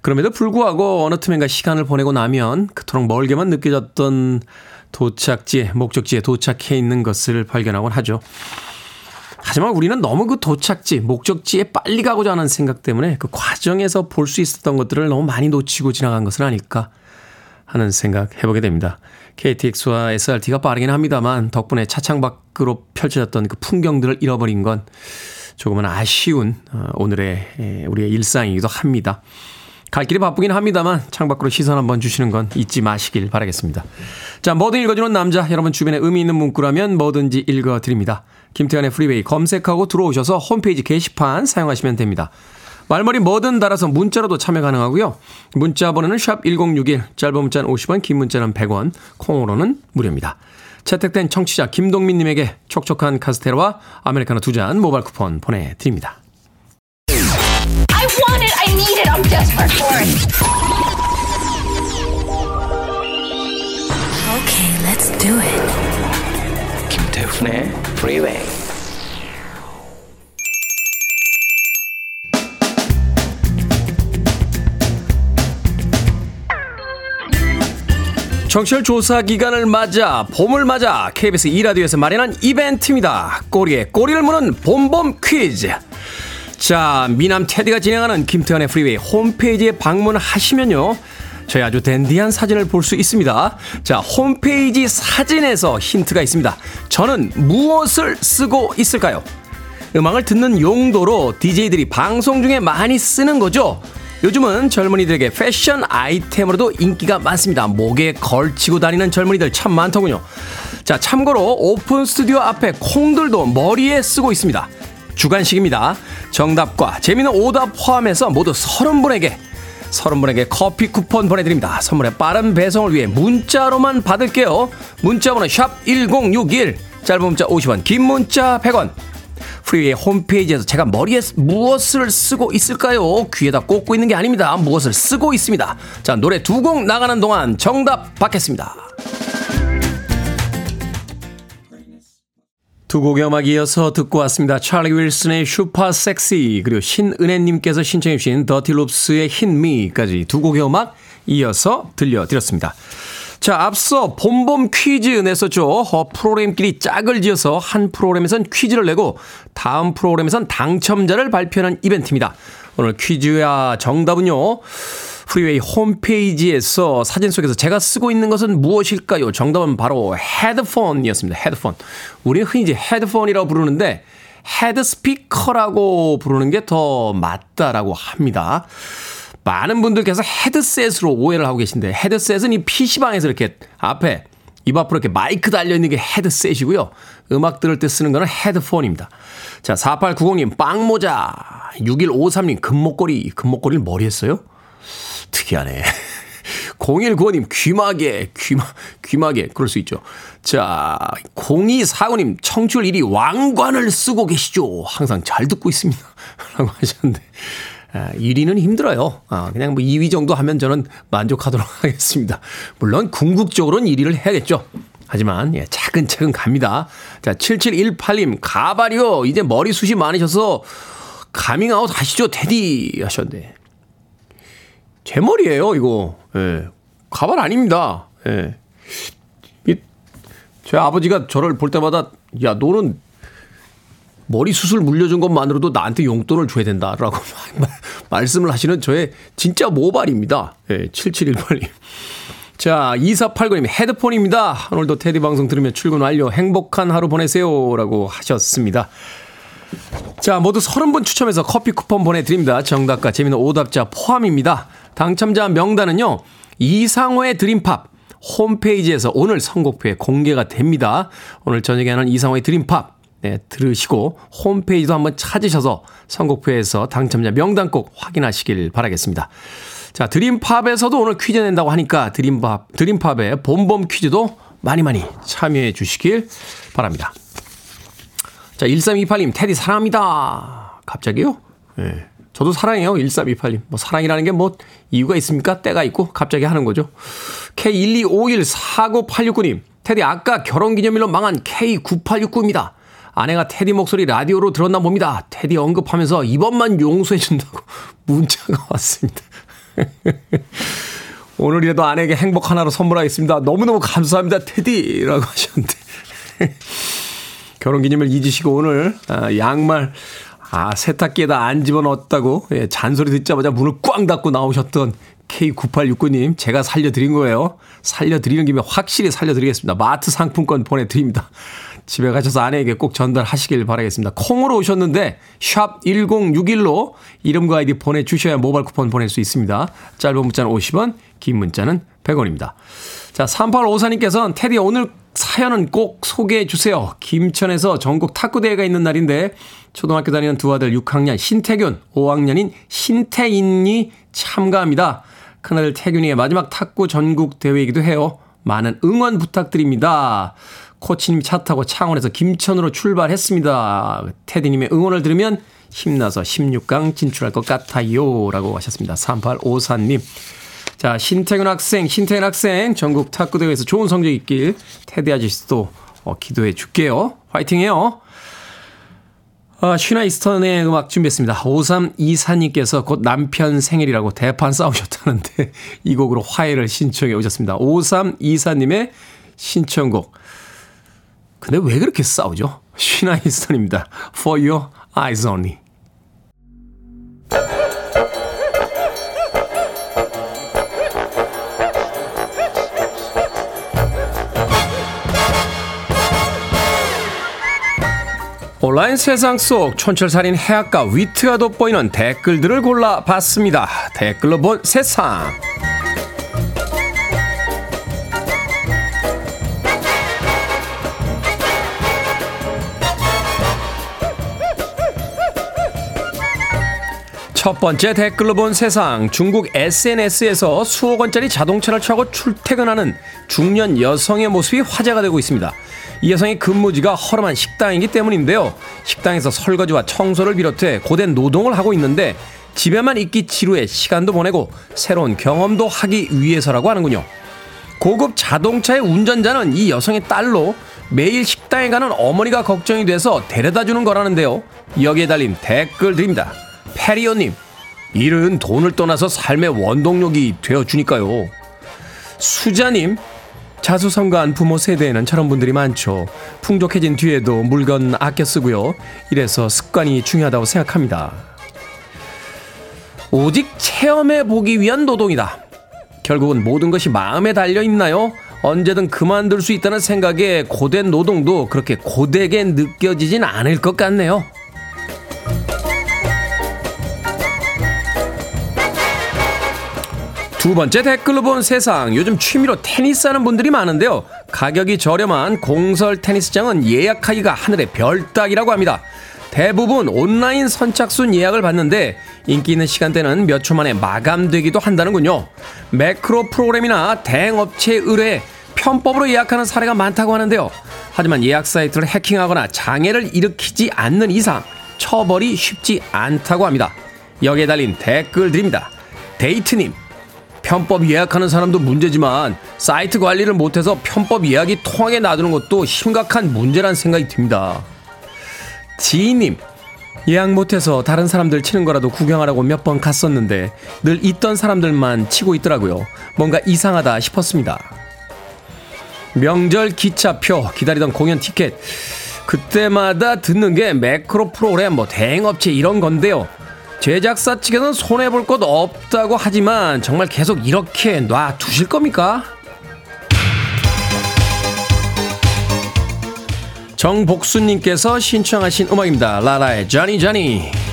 Speaker 1: 그럼에도 불구하고 어느 틈엔가 시간을 보내고 나면 그토록 멀게만 느껴졌던 도착지에, 목적지에 도착해 있는 것을 발견하곤 하죠. 하지만 우리는 너무 그 도착지, 목적지에 빨리 가고자 하는 생각 때문에 그 과정에서 볼 수 있었던 것들을 너무 많이 놓치고 지나간 것은 아닐까 하는 생각 해보게 됩니다. KTX와 SRT가 빠르긴 합니다만 덕분에 차창 밖으로 펼쳐졌던 그 풍경들을 잃어버린 건 조금은 아쉬운 어, 오늘의 우리의 일상이기도 합니다. 갈 길이 바쁘긴 합니다만 창밖으로 시선 한번 주시는 건 잊지 마시길 바라겠습니다. 자, 뭐든 읽어주는 남자, 여러분 주변에 의미 있는 문구라면 뭐든지 읽어드립니다. 김태훈의 프리웨이 검색하고 들어오셔서 홈페이지 게시판 사용하시면 됩니다. 말머리 뭐든 달아서 문자로도 참여 가능하고요. 문자 번호는 샵 1061, 짧은 문자는 50원, 긴 문자는 100원, 콩으로는 무료입니다. 채택된 청취자 김동민님에게 촉촉한 카스테라와 아메리카노 두 잔 모바일 쿠폰 보내드립니다.
Speaker 10: I want it, I need it, I'm desperate for it.
Speaker 6: Okay, let's do it. 김태훈의 Freeway.
Speaker 1: 청취율 조사 기간을 맞아 봄을 맞아 KBS 2라디오에서 마련한 이벤트입니다. 꼬리에 꼬리를 무는 봄봄 퀴즈. 자, 미남 테디가 진행하는 김태현의 프리웨이 홈페이지에 방문하시면요. 저희 아주 댄디한 사진을 볼 수 있습니다. 자, 홈페이지 사진에서 힌트가 있습니다. 저는 무엇을 쓰고 있을까요? 음악을 듣는 용도로 DJ들이 방송 중에 많이 쓰는 거죠. 요즘은 젊은이들에게 패션 아이템으로도 인기가 많습니다. 목에 걸치고 다니는 젊은이들 참 많더군요. 자, 참고로 오픈 스튜디오 앞에 콩들도 머리에 쓰고 있습니다. 주간식입니다. 정답과 재미는 오답 포함해서 모두 30분에게 30분에게 커피 쿠폰 보내드립니다. 선물의 빠른 배송을 위해 문자로만 받을게요. 문자번호 샵 1061, 짧은 문자 50원, 긴 문자 100원. 프리웨이 홈페이지에서 제가 머리에 무엇을 쓰고 있을까요? 귀에다 꽂고 있는 게 아닙니다. 무엇을 쓰고 있습니다. 자, 노래 두 곡 나가는 동안 정답 받겠습니다. 두 곡의 음악 이어서 듣고 왔습니다. 찰리 윌슨의 Super Sexy 그리고 신은혜님께서 신청해 주신 더티 룹스의 Hit Me까지 두 곡의 음악 이어서 들려드렸습니다. 자, 앞서 봄봄 퀴즈 냈었죠. 어, 프로그램끼리 짝을 지어서 한 프로그램에선 퀴즈를 내고 다음 프로그램에선 당첨자를 발표하는 이벤트입니다. 오늘 퀴즈와 정답은요. 프리웨이 홈페이지에서 사진 속에서 제가 쓰고 있는 것은 무엇일까요? 정답은 바로 헤드폰이었습니다. 헤드폰. 우리는 흔히 이제 헤드폰이라고 부르는데 헤드 스피커라고 부르는 게 더 맞다라고 합니다. 많은 분들께서 헤드셋으로 오해를 하고 계신데 헤드셋은 이 PC방에서 이렇게 앞에 입 앞으로 이렇게 마이크 달려있는 게 헤드셋이고요. 음악 들을 때 쓰는 거는 헤드폰입니다. 자, 4890님, 빵모자. 6153님, 금목걸이. 금목걸이를 머리에 써요? 특이하네. 0195님, 귀마개, 귀마, 귀마개. 그럴 수 있죠. 자, 0249님, 청출 1위 왕관을 쓰고 계시죠. 항상 잘 듣고 있습니다. 라고 하셨는데. 아, 1위는 힘들어요. 아, 그냥 뭐 2위 정도 하면 저는 만족하도록 하겠습니다. 물론 궁극적으로는 1위를 해야겠죠. 하지만 예, 차근차근 갑니다. 자, 7718님 가발이요. 이제 머리숱이 많으셔서 가밍아웃 하시죠, 테디 하셨는데. 제 머리예요, 이거. 예. 가발 아닙니다. 예. 이, 제 아버지가 저를 볼 때마다 야, 너는 머리 수술 물려준 것만으로도 나한테 용돈을 줘야 된다라고 말씀을 하시는 저의 진짜 모발입니다. 예, 7718님. 자, 2489님 헤드폰입니다. 오늘도 테디 방송 들으며 출근 완료. 행복한 하루 보내세요. 라고 하셨습니다. 자, 모두 30분 추첨해서 커피 쿠폰 보내드립니다. 정답과 재미는 오답자 포함입니다. 당첨자 명단은요, 이상호의 드림팝 홈페이지에서 오늘 선곡표에 공개가 됩니다. 오늘 저녁에 하는 이상호의 드림팝 네, 들으시고 홈페이지도 한번 찾으셔서 선곡표에서 당첨자 명단 꼭 확인하시길 바라겠습니다. 자, 드림팝에서도 오늘 퀴즈 낸다고 하니까 드림팝, 드림팝의 봄봄 퀴즈도 많이 많이 참여해 주시길 바랍니다. 자, 1328님, 테디 사랑합니다. 갑자기요? 예. 네, 저도 사랑해요. 1328님. 뭐 사랑이라는 게 뭐 이유가 있습니까? 때가 있고 갑자기 하는 거죠. K125149869님. 테디 아까 결혼 기념일로 망한 K9869입니다. 아내가 테디 목소리 라디오로 들었나 봅니다. 테디 언급하면서 이번만 용서해 준다고 문자가 왔습니다. 오늘이라도 아내에게 행복 하나로 선물하겠습니다. 너무너무 감사합니다. 테디 라고 하셨는데. 결혼기념일 잊으시고 오늘 아, 양말 아 세탁기에다 안 집어넣었다고 예, 잔소리 듣자마자 문을 꽝 닫고 나오셨던 K9869님 제가 살려드린 거예요. 살려드리는 김에 확실히 살려드리겠습니다. 마트 상품권 보내드립니다. 집에 가셔서 아내에게 꼭 전달하시길 바라겠습니다. 콩으로 오셨는데 샵 1061로 이름과 아이디 보내주셔야 모바일 쿠폰 보낼 수 있습니다. 짧은 문자는 50원, 긴 문자는 100원입니다. 자, 3854님께서는 테디 오늘 사연은 꼭 소개해 주세요. 김천에서 전국 탁구대회가 있는 날인데 초등학교 다니는 두 아들 6학년 신태균, 5학년인 신태인이 참가합니다. 큰아들 태균이의 마지막 탁구 전국 대회이기도 해요. 많은 응원 부탁드립니다. 코치님 차 타고 창원에서 김천으로 출발했습니다. 테디님의 응원을 들으면 힘나서 16강 진출할 것 같아요. 라고 하셨습니다. 3854님. 자, 신태균 학생, 신태균 학생, 전국 탁구대회에서 좋은 성적 있길 테디 아저씨도 어, 기도해 줄게요. 화이팅 해요. 아, 쉬나 이스턴의 음악 준비했습니다. 5324님께서 곧 남편 생일이라고 대판 싸우셨다는데 이 곡으로 화해를 신청해 오셨습니다. 5324님의 신청곡. 근데 왜 그렇게 싸우죠? 쉬나 이스턴입니다. For your eyes only. 온라인 세상 속 촌철살인 해악과 위트가 돋보이는 댓글들을 골라봤습니다. 댓글로 본 세상. 첫 번째 댓글로 본 세상. 중국 SNS에서 수억 원짜리 자동차를 타고 출퇴근하는 중년 여성의 모습이 화제가 되고 있습니다. 이 여성의 근무지가 허름한 식당이기 때문인데요. 식당에서 설거지와 청소를 비롯해 고된 노동을 하고 있는데 집에만 있기 지루해 시간도 보내고 새로운 경험도 하기 위해서라고 하는군요. 고급 자동차의 운전자는 이 여성의 딸로 매일 식당에 가는 어머니가 걱정이 돼서 데려다 주는 거라는데요. 여기에 달린 댓글 드립니다. 페리오님, 일은 돈을 떠나서 삶의 원동력이 되어주니까요. 수자님, 자수성가한 부모 세대에는 저런 분들이 많죠. 풍족해진 뒤에도 물건 아껴 쓰고요. 이래서 습관이 중요하다고 생각합니다. 오직 체험해 보기 위한 노동이다. 결국은 모든 것이 마음에 달려 있나요? 언제든 그만둘 수 있다는 생각에 고된 노동도 그렇게 고되게 느껴지진 않을 것 같네요. 두 번째 댓글로 본 세상. 요즘 취미로 테니스 하는 분들이 많은데요. 가격이 저렴한 공설 테니스장은 예약하기가 하늘의 별 따기라고 합니다. 대부분 온라인 선착순 예약을 받는데 인기 있는 시간대는 몇 초 만에 마감되기도 한다는군요. 매크로 프로그램이나 대행업체 의뢰 편법으로 예약하는 사례가 많다고 하는데요. 하지만 예약 사이트를 해킹하거나 장애를 일으키지 않는 이상 처벌이 쉽지 않다고 합니다. 여기에 달린 댓글들입니다. 데이트님, 편법 예약하는 사람도 문제지만 사이트 관리를 못해서 편법 예약이 통하게 놔두는 것도 심각한 문제란 생각이 듭니다. 지인님, 예약 못해서 다른 사람들 치는 거라도 구경하라고 몇 번 갔었는데 늘 있던 사람들만 치고 있더라고요. 뭔가 이상하다 싶었습니다. 명절 기차표, 기다리던 공연 티켓. 그때마다 듣는 게 매크로 프로그램, 뭐 대행업체 이런 건데요. 제작사 측에는 손해볼 것 없다고 하지만 정말 계속 이렇게 놔두실 겁니까? 정복수님께서 신청하신 음악입니다. 라라의 자니 자니.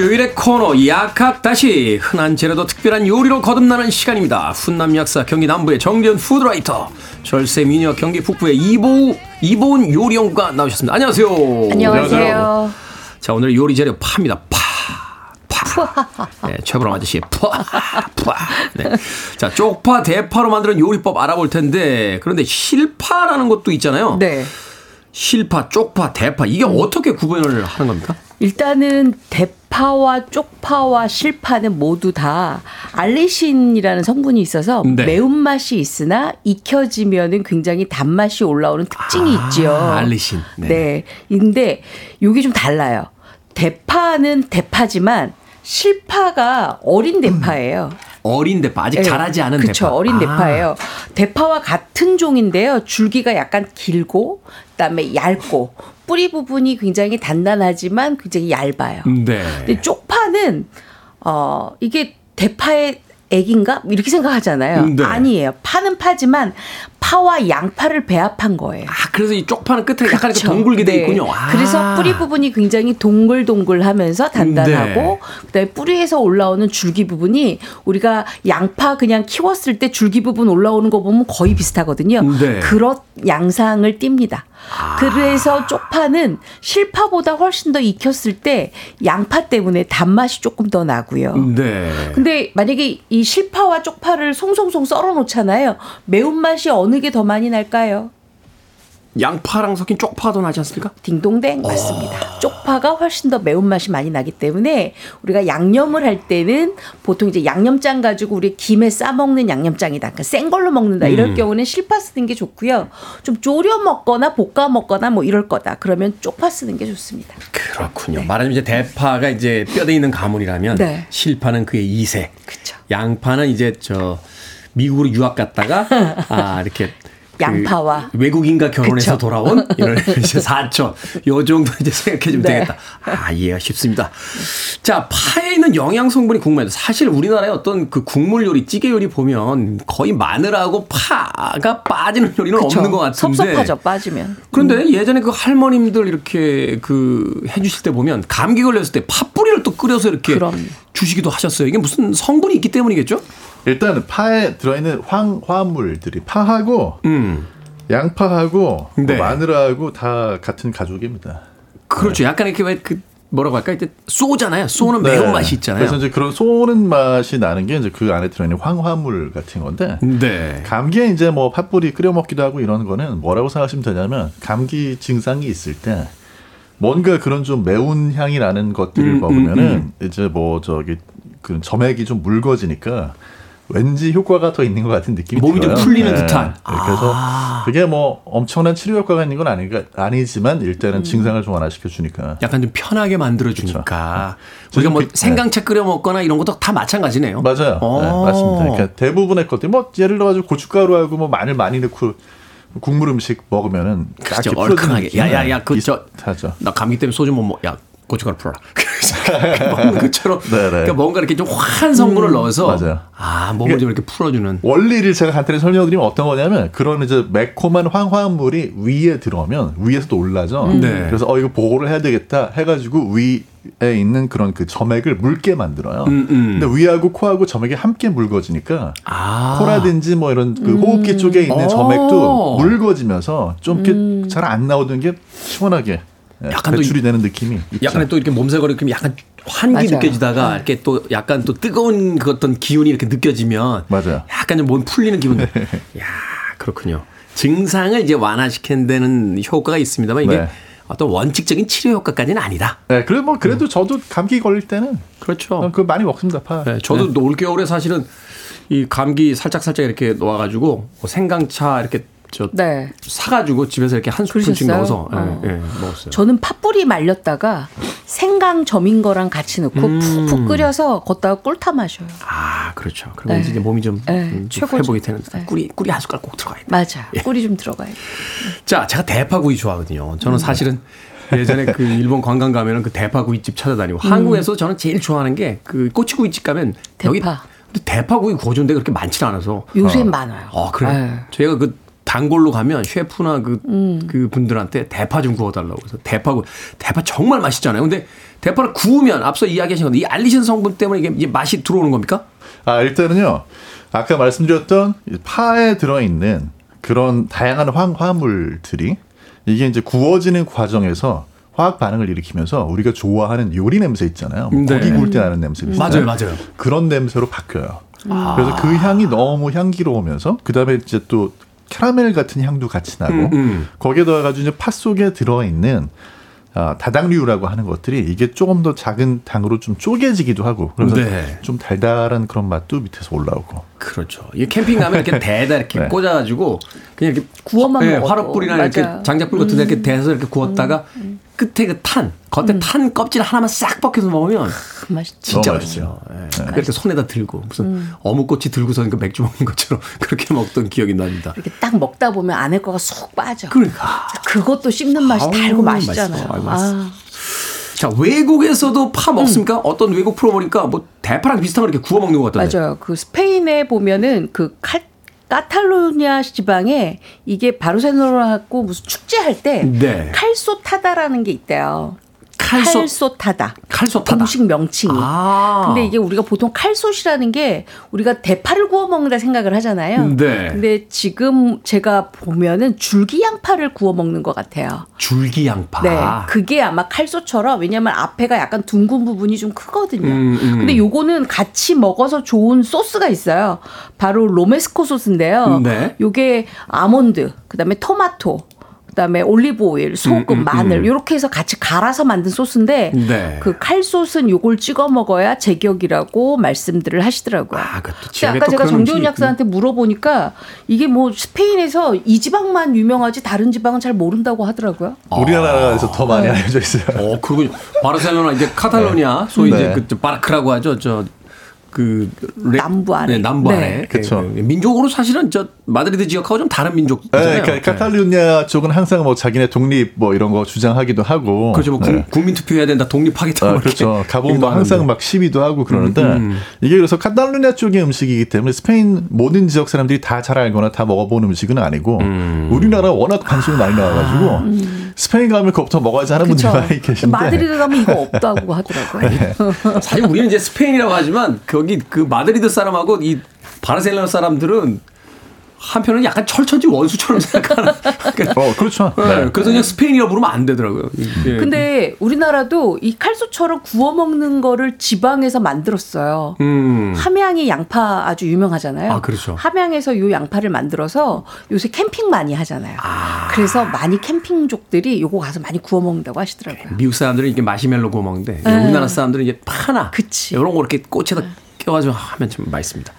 Speaker 1: 수요일의 코너 약학다식 흔한 재료도 특별한 요리로 거듭나는 시간입니다. 훈남 약사 경기 남부의 정재훈 food writer 절세 미녀 경기 북부의 이보우 이보은 요리연구가 나오셨습니다. 안녕하세요.
Speaker 11: 안녕하세요.
Speaker 1: 자 오늘 요리 재료 파입니다. 파. 파. 네, 최보람 아저씨의 파. 파. 네. 자 쪽파 대파로 만드는 요리법 알아볼 텐데 그런데 실파라는 것도 있잖아요.
Speaker 11: 네.
Speaker 1: 실파, 쪽파, 대파 이게 어떻게 구분을 하는 겁니까?
Speaker 11: 일단은 대파 와 쪽파와 실파는 모두 다 알리신이라는 성분이 있어서
Speaker 1: 네.
Speaker 11: 매운맛이 있으나 익혀지면은 굉장히 단맛이 올라오는 특징이 있지요.
Speaker 1: 알리신. 네.
Speaker 11: 네. 근데 요게 좀 달라요. 대파는 대파지만 실파가 어린 대파예요.
Speaker 1: 어린 대파 아직
Speaker 11: 네.
Speaker 1: 자라지 않은
Speaker 11: 그쵸,
Speaker 1: 대파.
Speaker 11: 어린
Speaker 1: 아.
Speaker 11: 대파예요. 대파와 같은 종인데요. 줄기가 약간 길고 그다음에 얇고 뿌리 부분이 굉장히 단단하지만 굉장히 얇아요.
Speaker 1: 네.
Speaker 11: 근데 쪽파는 어 이게 대파의 액인가 이렇게 생각하잖아요.
Speaker 1: 네.
Speaker 11: 아니에요. 파는 파지만 파와 양파를 배합한 거예요.
Speaker 1: 아, 그래서 이 쪽파는 끝에 약간 이렇게
Speaker 11: 그쵸.
Speaker 1: 동글게 돼
Speaker 11: 네.
Speaker 1: 있군요. 아.
Speaker 11: 그래서 뿌리 부분이 굉장히 동글동글하면서 단단하고
Speaker 1: 네.
Speaker 11: 그다음에 뿌리에서 올라오는 줄기 부분이 우리가 양파 그냥 키웠을 때 줄기 부분 올라오는 거 보면 거의 비슷하거든요.
Speaker 1: 네.
Speaker 11: 그런 양상을 띱니다.
Speaker 1: 아.
Speaker 11: 그래서 쪽파는 실파보다 훨씬 더 익혔을 때 양파 때문에 단맛이 조금 더 나고요.
Speaker 1: 네.
Speaker 11: 근데 만약에 이 실파와 쪽파를 송송송 썰어 놓잖아요. 매운맛이 어느 게 더 많이 날까요?
Speaker 1: 양파랑 섞인 쪽파도 나지 않습니까?
Speaker 11: 딩동댕 맞습니다. 쪽파가 훨씬 더 매운맛이 많이 나기 때문에 우리가 양념을 할 때는 보통 이제 양념장 가지고 우리 김에 싸 먹는 양념장이다. 그러니까 센 걸로 먹는다. 이럴
Speaker 1: 음.
Speaker 11: 경우는 실파 쓰는 게 좋고요. 좀 졸여 먹거나 볶아 먹거나 뭐 이럴 거다. 그러면 쪽파 쓰는 게 좋습니다.
Speaker 1: 그렇군요. 말하자면 이제 대파가 이제 뼈대 있는 가물이라면
Speaker 11: 네.
Speaker 1: 실파는 그의 2세.
Speaker 11: 그쵸.
Speaker 1: 양파는 이제 저 미국으로 유학 갔다가 아 이렇게 그
Speaker 11: 양파와.
Speaker 1: 외국인과 결혼해서
Speaker 11: 그쵸.
Speaker 1: 돌아온 이런 이제 사촌 요 정도 이제 생각해 주면
Speaker 11: 네.
Speaker 1: 되겠다. 아 이해가 쉽습니다. 자 파에 있는 영양 성분이 궁금해요. 사실 우리나라의 어떤 그 국물 요리, 찌개 요리 보면 거의 마늘하고 파가 빠지는 요리는
Speaker 11: 그쵸.
Speaker 1: 없는 것 같은데.
Speaker 11: 섭섭하죠. 빠지면.
Speaker 1: 그런데 예전에 그 할머님들 이렇게 그 해주실 때 보면 감기 걸렸을 때 팥뿌리를 또 끓여서 이렇게
Speaker 11: 그럼요.
Speaker 1: 주시기도 하셨어요. 이게 무슨 성분이 있기 때문이겠죠?
Speaker 12: 일단은 파에 들어있는 황, 화합물들이 파하고
Speaker 1: 음.
Speaker 12: 양파하고 뭐
Speaker 1: 네.
Speaker 12: 마늘하고 다 같은 가족입니다.
Speaker 1: 그렇죠. 약간 이렇게 왜그 뭐라고 할까? 이제 쏘잖아요. 쏘는
Speaker 12: 네.
Speaker 1: 매운 맛이 있잖아요.
Speaker 12: 그래서 이제 그런 쏘는 맛이 나는 게 이제 그 안에 들어있는 황화물 같은 건데
Speaker 1: 네.
Speaker 12: 감기에 이제 뭐 팥뿌리 끓여 먹기도 하고 이런 거는 뭐라고 생각하시면 되냐면 감기 증상이 있을 때 뭔가 그런 좀 매운 향이 나는 것들을
Speaker 1: 음,
Speaker 12: 먹으면은
Speaker 1: 음,
Speaker 12: 이제 뭐 저기 그 점액이 좀 묽어지니까 왠지 효과가 더 있는 것 같은 느낌이
Speaker 1: 몸이 좀
Speaker 12: 들어요.
Speaker 1: 풀리는 듯한.
Speaker 12: 네, 그래서 그게 뭐 엄청난 치료 효과가 있는 건 아니가 아니지만 일단은 증상을 좀 완화시켜 주니까.
Speaker 1: 약간 좀 편하게 만들어 주니까.
Speaker 12: 그렇죠.
Speaker 1: 우리가 뭐
Speaker 12: 그-
Speaker 1: 생강채 끓여 먹거나 이런 것도 다 마찬가지네요.
Speaker 12: 맞아요.
Speaker 1: 어.
Speaker 12: 네, 맞습니다. 그러니까 대부분의 것들 뭐 예를 들어 가지고 고춧가루하고 뭐 마늘 많이 넣고 국물 음식 먹으면은 딱
Speaker 1: 그렇죠. 얼큰하게. 야야야 그저
Speaker 12: 하죠.
Speaker 1: 나 감기 때문에 소주 못 먹. 야 고춧가루 풀어라. 그래서 먹는 것처럼 그러니까 뭔가 이렇게 좀 화한 성분을 넣어서
Speaker 12: 맞아요.
Speaker 1: 아 몸을 좀 이렇게 풀어주는.
Speaker 12: 원리를 제가 간단히 설명드리면 어떤 거냐면 그런 이제 매콤한 황화물이 위에 들어오면 위에서도 올라죠.
Speaker 1: 음. 네.
Speaker 12: 그래서 어 이거 보호를 해야 되겠다 해가지고 위 에 있는 그런 그 점액을 묽게 만들어요.
Speaker 1: 음, 음.
Speaker 12: 근데 위하고 코하고 점액이 함께 묽어지니까
Speaker 1: 아.
Speaker 12: 코라든지 뭐 이런 그 호흡기 쪽에 있는
Speaker 1: 어.
Speaker 12: 점액도 묽어지면서 좀 이렇게 잘 안 나오던 게 시원하게 예,
Speaker 1: 약간 또
Speaker 12: 배출이 되는 느낌이 있죠.
Speaker 1: 약간 또 이렇게 몸살거리면 약간 환기
Speaker 12: 맞아요.
Speaker 1: 느껴지다가 이렇게 또 약간 또 뜨거운 그 어떤 기운이 이렇게 느껴지면
Speaker 12: 맞아요.
Speaker 1: 약간 좀 몸 풀리는 기분. 야 그렇군요. 증상을 이제 완화시키는 데는 효과가 있습니다만 이게
Speaker 12: 네.
Speaker 1: 어떤 원칙적인 치료 효과까지는 아니다.
Speaker 12: 네, 그래도 뭐 그래도 저도 감기 걸릴 때는
Speaker 1: 그렇죠.
Speaker 12: 그 많이 먹습니다. 파.
Speaker 1: 네, 저도 올 겨울에 사실은 이 감기 살짝 살짝 이렇게 놓아가지고 뭐 생강차 이렇게 저
Speaker 11: 네.
Speaker 1: 사가지고 집에서 이렇게 한 스푼씩? 넣어서 예,
Speaker 11: 어.
Speaker 1: 예, 먹었어요.
Speaker 11: 저는 팥불이 말렸다가 생강 점인 거랑 같이 넣고
Speaker 1: 음.
Speaker 11: 푹푹 끓여서 걷다가 꿀타 마셔요.
Speaker 1: 아 그렇죠. 그러면
Speaker 11: 네.
Speaker 1: 이제 몸이 좀,
Speaker 11: 네,
Speaker 1: 음, 좀. 회복이 되는
Speaker 11: 네.
Speaker 1: 꿀이 꿀이 한 숟갈 꼭 들어가야 돼.
Speaker 11: 맞아. 꿀이 좀 들어가야 돼.
Speaker 1: 자, 제가 대파구이 좋아하거든요. 저는
Speaker 11: 음.
Speaker 1: 사실은 예전에 그 일본 관광 가면은 그 대파구이집 찾아다니고
Speaker 11: 음.
Speaker 1: 한국에서 저는 제일 좋아하는 게 그 꼬치구이집 가면 여기
Speaker 11: 대파.
Speaker 1: 근데 대파구이 구워주는 데 그렇게 많지 않아서
Speaker 11: 요새는
Speaker 1: 어.
Speaker 11: 많아요.
Speaker 1: 어, 그래.
Speaker 11: 아유.
Speaker 1: 저희가 그 단골로 가면 셰프나 그,
Speaker 11: 음.
Speaker 1: 그 분들한테 대파 좀 구워달라고 그래서 대파 구 대파 정말 맛있잖아요. 근데 대파를 구우면 앞서 이야기하신 건데 이 알리신 성분 때문에 이게 맛이 들어오는 겁니까?
Speaker 12: 아, 일단은요. 아까 말씀드렸던 이 파에 들어있는 그런 다양한 황, 화물들이 이게 이제 구워지는 과정에서 화학 반응을 일으키면서 우리가 좋아하는 요리 냄새 있잖아요. 뭐
Speaker 1: 네.
Speaker 12: 고기 구울 때 나는 냄새
Speaker 1: 음.
Speaker 12: 비슷한
Speaker 1: 맞아요, 맞아요.
Speaker 12: 그런 냄새로 바뀌어요.
Speaker 1: 아.
Speaker 12: 그래서 그 향이 너무 향기로우면서 그다음에 이제 또 캐러멜 같은 향도 같이 나고
Speaker 1: 음, 음.
Speaker 12: 거기에 더해가지고 이제 팥 속에 들어있는 아, 다당류라고 하는 것들이 이게 조금 더 작은 당으로 좀 쪼개지기도 하고 그래서
Speaker 1: 네.
Speaker 12: 좀 달달한 그런 맛도 밑에서 올라오고
Speaker 1: 그렇죠. 이 캠핑 가면 이렇게 대다 이렇게
Speaker 12: 네.
Speaker 1: 꽂아가지고 그냥 이렇게
Speaker 11: 구워만
Speaker 1: 네,
Speaker 11: 맞아요.
Speaker 1: 이렇게 장작불 같은 데 이렇게 대서 이렇게 구웠다가 끝에 그 탄, 겉에 탄 껍질 하나만 싹 벗겨서 먹으면
Speaker 11: 맛있죠.
Speaker 1: 진짜
Speaker 12: 너무
Speaker 1: 맛있어요. 예.
Speaker 12: 네.
Speaker 1: 그렇게 손에다 들고 무슨
Speaker 11: 음.
Speaker 1: 어묵꼬치 들고서 그 맥주 먹는 것처럼 그렇게 먹던 기억이 납니다.
Speaker 11: 이렇게 딱 먹다 보면 안에 거가 쏙 빠져.
Speaker 1: 그러니까.
Speaker 11: 그것도 씹는 맛이 달고 맛있잖아요.
Speaker 1: 맛있어. 아유, 맛있어.
Speaker 11: 아.
Speaker 1: 자 외국에서도 파 먹습니까? 어떤 외국 프로 보니까 뭐 대파랑 비슷한 걸 이렇게 구워 먹는 것 같던데.
Speaker 11: 맞아요. 그 스페인에 보면은 그 칼, 카탈로니아 지방에 이게 바르셀로나하고 무슨 축제할 때
Speaker 1: 네.
Speaker 11: 칼소 타다라는 게 있대요.
Speaker 1: 칼소-
Speaker 11: 칼소타다.
Speaker 1: 칼소타다.
Speaker 11: 공식 명칭이.
Speaker 1: 아.
Speaker 11: 근데 이게 우리가 보통 칼솥이라는 게 우리가 대파를 구워 먹는다 생각을 하잖아요.
Speaker 1: 네.
Speaker 11: 근데 지금 제가 보면은 줄기 양파를 구워 먹는 것 같아요.
Speaker 1: 줄기 양파.
Speaker 11: 네, 그게 아마 칼소처럼 왜냐면 앞에가 약간 둥근 부분이 좀 크거든요.
Speaker 1: 음, 음.
Speaker 11: 근데 요거는 같이 먹어서 좋은 소스가 있어요. 바로 romesco 소스인데요.
Speaker 1: 네.
Speaker 11: 요게 아몬드, 그다음에 토마토, 그다음에 올리브 오일, 소금,
Speaker 1: 음, 음,
Speaker 11: 마늘
Speaker 1: 음.
Speaker 11: 요렇게 해서 같이 갈아서 만든 소스인데
Speaker 1: 네.
Speaker 11: 그 칼솥은 요걸 찍어 먹어야 제격이라고 말씀들을 하시더라고요.
Speaker 1: 아, 그것도
Speaker 11: 근데
Speaker 1: 지역에
Speaker 11: 아까
Speaker 1: 또
Speaker 11: 제가 정재훈 약사한테 물어보니까 이게 뭐 스페인에서 이 지방만 유명하지 다른 지방은 잘 모른다고 하더라고요.
Speaker 12: 우리나라에서 더 많이 알려져 있어요.
Speaker 1: 어, 그러군요. 바르셀로나 이제 카탈로니아 소위
Speaker 12: 네.
Speaker 1: 이제 그 바스크라고 하죠. 저 그
Speaker 11: 남부 아래.
Speaker 1: 네, 남부
Speaker 11: 네.
Speaker 1: 아래.
Speaker 12: 그쵸.
Speaker 1: 예, 민족으로 사실은 저 마드리드 지역하고 좀 다른 민족이잖아요.
Speaker 12: 네, 카- 카탈루냐 쪽은 항상 뭐 자기네 독립 뭐 이런 거 주장하기도 하고.
Speaker 1: 그렇죠. 뭐
Speaker 12: 네.
Speaker 1: 국, 민 투표해야 된다, 독립하겠다.
Speaker 12: 아,
Speaker 1: 뭐
Speaker 12: 그렇죠. 가보면 항상. 막 시위도 하고 그러는데
Speaker 1: 음, 음.
Speaker 12: 이게 그래서 카탈루냐 쪽의 음식이기 때문에 스페인 모든 지역 사람들이 다 잘 알거나 다 먹어본 음식은 아니고
Speaker 1: 음.
Speaker 12: 우리나라 워낙 방송이 많이 나와가지고 스페인 가면 그거부터 먹어야지 하는 분들이. 많이 계신데
Speaker 11: 마드리드 가면 이거 없다고 하더라고요.
Speaker 1: 네. 사실 우리는 이제 스페인이라고 하지만 거기 그 마드리드 사람하고 이 바르셀로나 사람들은 한편은 약간 철천지 원수처럼 생각하는.
Speaker 12: 어, 그렇죠.
Speaker 1: 네.
Speaker 12: 네.
Speaker 1: 그래서 그냥 스페인이라고 부르면 안 되더라고요. 예.
Speaker 11: 근데 우리나라도 이 칼소처럼 구워 먹는 거를 지방에서 만들었어요.
Speaker 1: 음.
Speaker 11: 함양이 양파 아주 유명하잖아요.
Speaker 1: 아, 그렇죠.
Speaker 11: 함양에서 요 양파를 만들어서 요새 캠핑 많이 하잖아요. 그래서 많이 캠핑족들이 요거 가서 많이 구워 먹는다고 하시더라고요.
Speaker 1: 미국 사람들은 이게 마시멜로 구워 먹는데
Speaker 11: 네.
Speaker 1: 우리나라 사람들은 이게 파나
Speaker 11: 그치.
Speaker 1: 이런 거 이렇게 꽃에다 껴가지고 하면 좀 맛있습니다.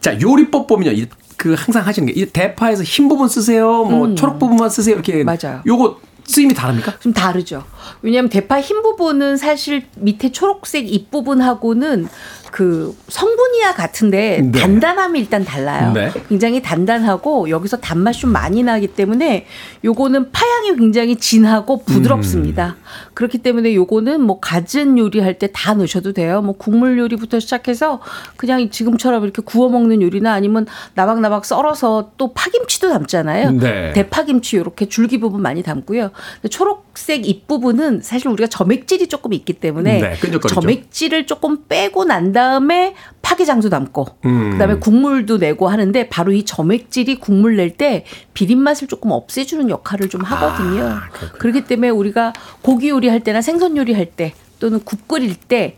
Speaker 1: 자 요리법 보면요, 이- 그 항상 하시는 게이 대파에서 흰 부분 쓰세요, 뭐
Speaker 11: 음.
Speaker 1: 초록 부분만 쓰세요 이렇게
Speaker 11: 맞아요.
Speaker 1: 요거 쓰임이 다릅니까?
Speaker 11: 좀 다르죠. 왜냐하면 대파 흰 부분은 사실 밑에 초록색 잎 부분하고는 그 성분이야 같은데
Speaker 1: 네.
Speaker 11: 단단함이 일단 달라요.
Speaker 1: 네.
Speaker 11: 굉장히 단단하고 여기서 단맛이 좀 많이 나기 때문에 요거는 파향이 굉장히 진하고 부드럽습니다. 그렇기 때문에 요거는 뭐 갖은 요리할 때 다 넣으셔도 돼요. 뭐 국물 요리부터 시작해서 그냥 지금처럼 이렇게 구워 먹는 요리나 아니면 나박나박 썰어서 또 파김치도 담잖아요.
Speaker 1: 네.
Speaker 11: 대파김치 이렇게 줄기 부분 많이 담고요. 초록색 잎 부분은 사실 우리가 점액질이 조금 있기 때문에
Speaker 1: 네.
Speaker 11: 점액질을 조금 빼고 난 다음에 파기장도 담고
Speaker 1: 음.
Speaker 11: 그다음에 국물도 내고 하는데 바로 이 점액질이 국물 낼 때 비린 맛을 조금 없애주는 역할을 좀 하거든요.
Speaker 1: 아,
Speaker 11: 그렇기 때문에 우리가 고기 요리할 때나 생선 요리할 때 또는 국 끓일 때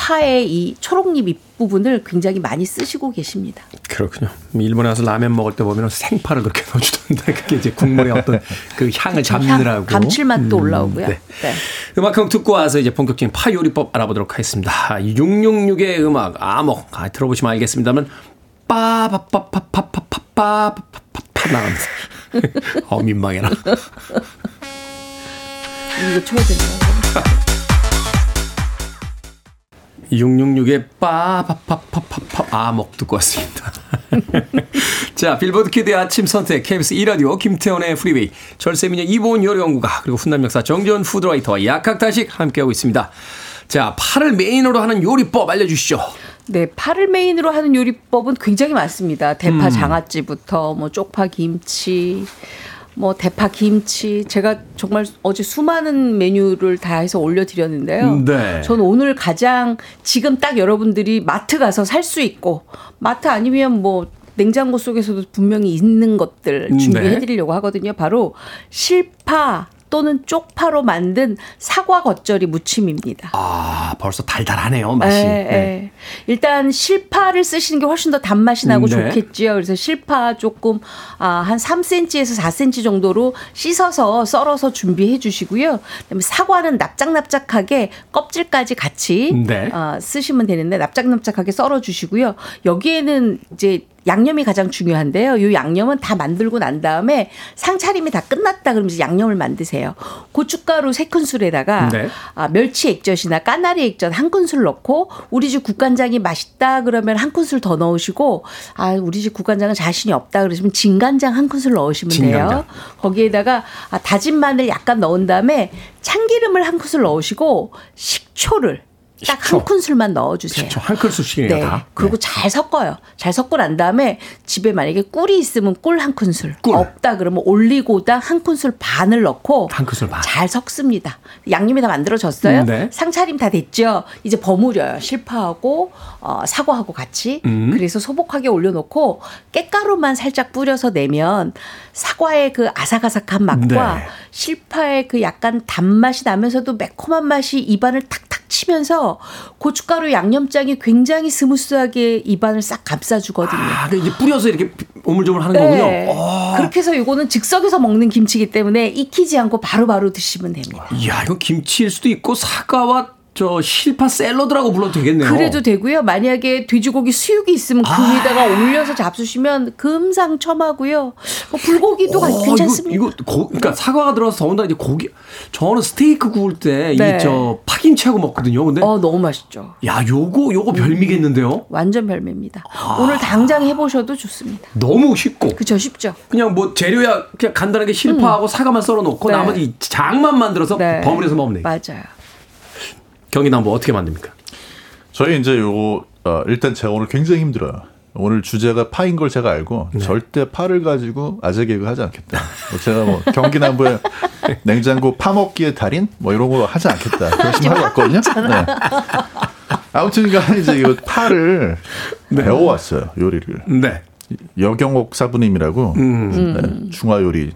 Speaker 11: 파의 이 초록잎 잎 부분을 굉장히 많이 쓰시고 계십니다.
Speaker 1: 그렇군요. 일본에 와서 라면 먹을 때 보면 생파를 그렇게 넣어주던데 그게 이제 국물의 어떤 그 향을 잡느라고.
Speaker 11: 향, 감칠맛도
Speaker 1: 음,
Speaker 11: 올라오고요.
Speaker 1: 네.
Speaker 11: 네.
Speaker 1: 음악 한곡 듣고 와서 이제 본격적인 파 요리법 알아보도록 하겠습니다. 666의 음악 아목 아, 들어보시면 알겠습니다만 빠바빠빠빠빠빠빠빠빠 나갑니다. 어 민망해라.
Speaker 11: 이거 쳐야 되나요?
Speaker 1: 666의 빠바빠빠빠빠 Amokk 듣고 왔습니다. 자, 빌보드 kid의 아침 선택, KBS 2라디오, 김태훈의 프리웨이, 절세미녀 이보은 요리연구가, 그리고 훈남 약사 정재훈 food writer와 약학다식 함께하고 있습니다. 자, 파를 메인으로 하는 요리법 알려주시죠.
Speaker 11: 네, 파를 메인으로 하는 요리법은 굉장히 많습니다. 대파
Speaker 1: 음.
Speaker 11: 장아찌부터 뭐 쪽파 김치, 뭐 대파 김치. 제가 정말 어제 수많은 메뉴를 다 해서 올려드렸는데요.
Speaker 1: 네.
Speaker 11: 저는 오늘 가장 지금 딱 여러분들이 마트 가서 살 수 있고 마트 아니면 뭐 냉장고 속에서도 분명히 있는 것들 준비해
Speaker 1: 네.
Speaker 11: 드리려고 하거든요. 바로 실파 또는 쪽파로 만든 사과 겉절이 무침입니다.
Speaker 1: 아, 벌써 달달하네요, 맛이.
Speaker 11: 예,
Speaker 1: 네.
Speaker 11: 예. 일단 실파를 쓰시는 게 훨씬 더 단맛이 나고
Speaker 1: 네.
Speaker 11: 좋겠지요. 그래서 실파 조금 아, 한 3cm에서 4cm 정도로 씻어서 썰어서 준비해 주시고요. 그다음에 사과는 납작납작하게 껍질까지 같이
Speaker 1: 네.
Speaker 11: 아, 쓰시면 되는데 납작납작하게 썰어 주시고요. 여기에는 이제 양념이 가장 중요한데요. 이 양념은 다 만들고 난 다음에 상차림이 다 끝났다 그러면서 양념을 만드세요. 고춧가루 세 큰술에다가
Speaker 1: 네.
Speaker 11: 아, 멸치 액젓이나 까나리 액젓 한 큰술 넣고 우리 집 국간장이 맛있다 그러면 한 큰술 더 넣으시고 아 우리 집 국간장은 자신이 없다 그러시면 진간장 한 큰술 넣으시면
Speaker 1: 진간장.
Speaker 11: 돼요. 거기에다가 아, 다진 마늘 약간 넣은 다음에 참기름을 한 큰술 넣으시고 식초를 딱. 한 큰술만 넣어주세요.
Speaker 1: 식초 한 큰술씩이네요,
Speaker 11: 네.
Speaker 1: 다.
Speaker 11: 그리고 잘 섞어요. 잘 섞고 난 다음에 집에 만약에 꿀이 있으면 꿀 한 큰술.
Speaker 1: 꿀.
Speaker 11: 없다 그러면 올리고당 한 큰술 반을 넣고
Speaker 1: 한 큰술 반.
Speaker 11: 잘 섞습니다. 양념이 다 만들어졌어요.
Speaker 1: 음, 네.
Speaker 11: 상차림 다 됐죠. 이제 버무려요. 실파하고 어, 사과하고 같이.
Speaker 1: 음.
Speaker 11: 그래서 소복하게 올려놓고 깻가루만 살짝 뿌려서 내면 사과의 그 아삭아삭한 맛과
Speaker 1: 네.
Speaker 11: 실파의 그 약간 단맛이 나면서도 매콤한 맛이 입안을 탁탁 치면서 고춧가루 양념장이 굉장히 스무스하게 입안을 싹 감싸주거든요.
Speaker 1: 아, 그 이제 뿌려서 이렇게 오물조물 하는
Speaker 11: 네.
Speaker 1: 거군요. 아.
Speaker 11: 그렇게 해서 이거는 즉석에서 먹는 김치이기 때문에 익히지 않고 바로바로 드시면 됩니다.
Speaker 1: 이야, 이건 김치일 수도 있고 사과와 저 실파 샐러드라고 불러도 되겠네요.
Speaker 11: 그래도 되고요. 만약에 돼지고기 수육이 있으면 그
Speaker 1: 아.
Speaker 11: 위에다가 올려서 잡수시면 금상첨화고요. 뭐 불고기도
Speaker 1: 어,
Speaker 11: 괜찮습니다.
Speaker 1: 이거, 이거 고, 그러니까 사과가 들어서 더군다나 이제 고기 저는 스테이크 구울 때이
Speaker 11: 네.
Speaker 1: 저 파김치하고 먹거든요. 근데
Speaker 11: 어 너무 맛있죠.
Speaker 1: 야, 요거 요거 별미겠는데요.
Speaker 11: 완전 별미입니다.
Speaker 1: 아.
Speaker 11: 오늘 당장 해보셔도 좋습니다.
Speaker 1: 너무 쉽고
Speaker 11: 그쵸 쉽죠.
Speaker 1: 그냥 뭐 재료야 그냥 간단하게 실파하고 사과만 썰어 놓고
Speaker 11: 네.
Speaker 1: 나머지 장만 만들어서
Speaker 11: 네.
Speaker 1: 버무려서 먹으면 돼요.
Speaker 11: 맞아요.
Speaker 1: 경기남부 어떻게 만듭니까?
Speaker 12: 저희 이제 요거 어, 일단 제가 오늘 굉장히 힘들어요. 오늘 주제가 파인 걸 제가 알고
Speaker 1: 네.
Speaker 12: 절대 파를 가지고 아재 개그 하지 않겠다. 뭐 제가 뭐 경기 남부에 냉장고 파 먹기의 달인 뭐 이런 거 하지 않겠다. 결심히 하고 왔거든요. 네. 아무튼간 이제 이거 파를 배워왔어요 요리를.
Speaker 1: 네.
Speaker 12: 여경옥 사부님이라고
Speaker 1: 음.
Speaker 12: 네, 중화 요리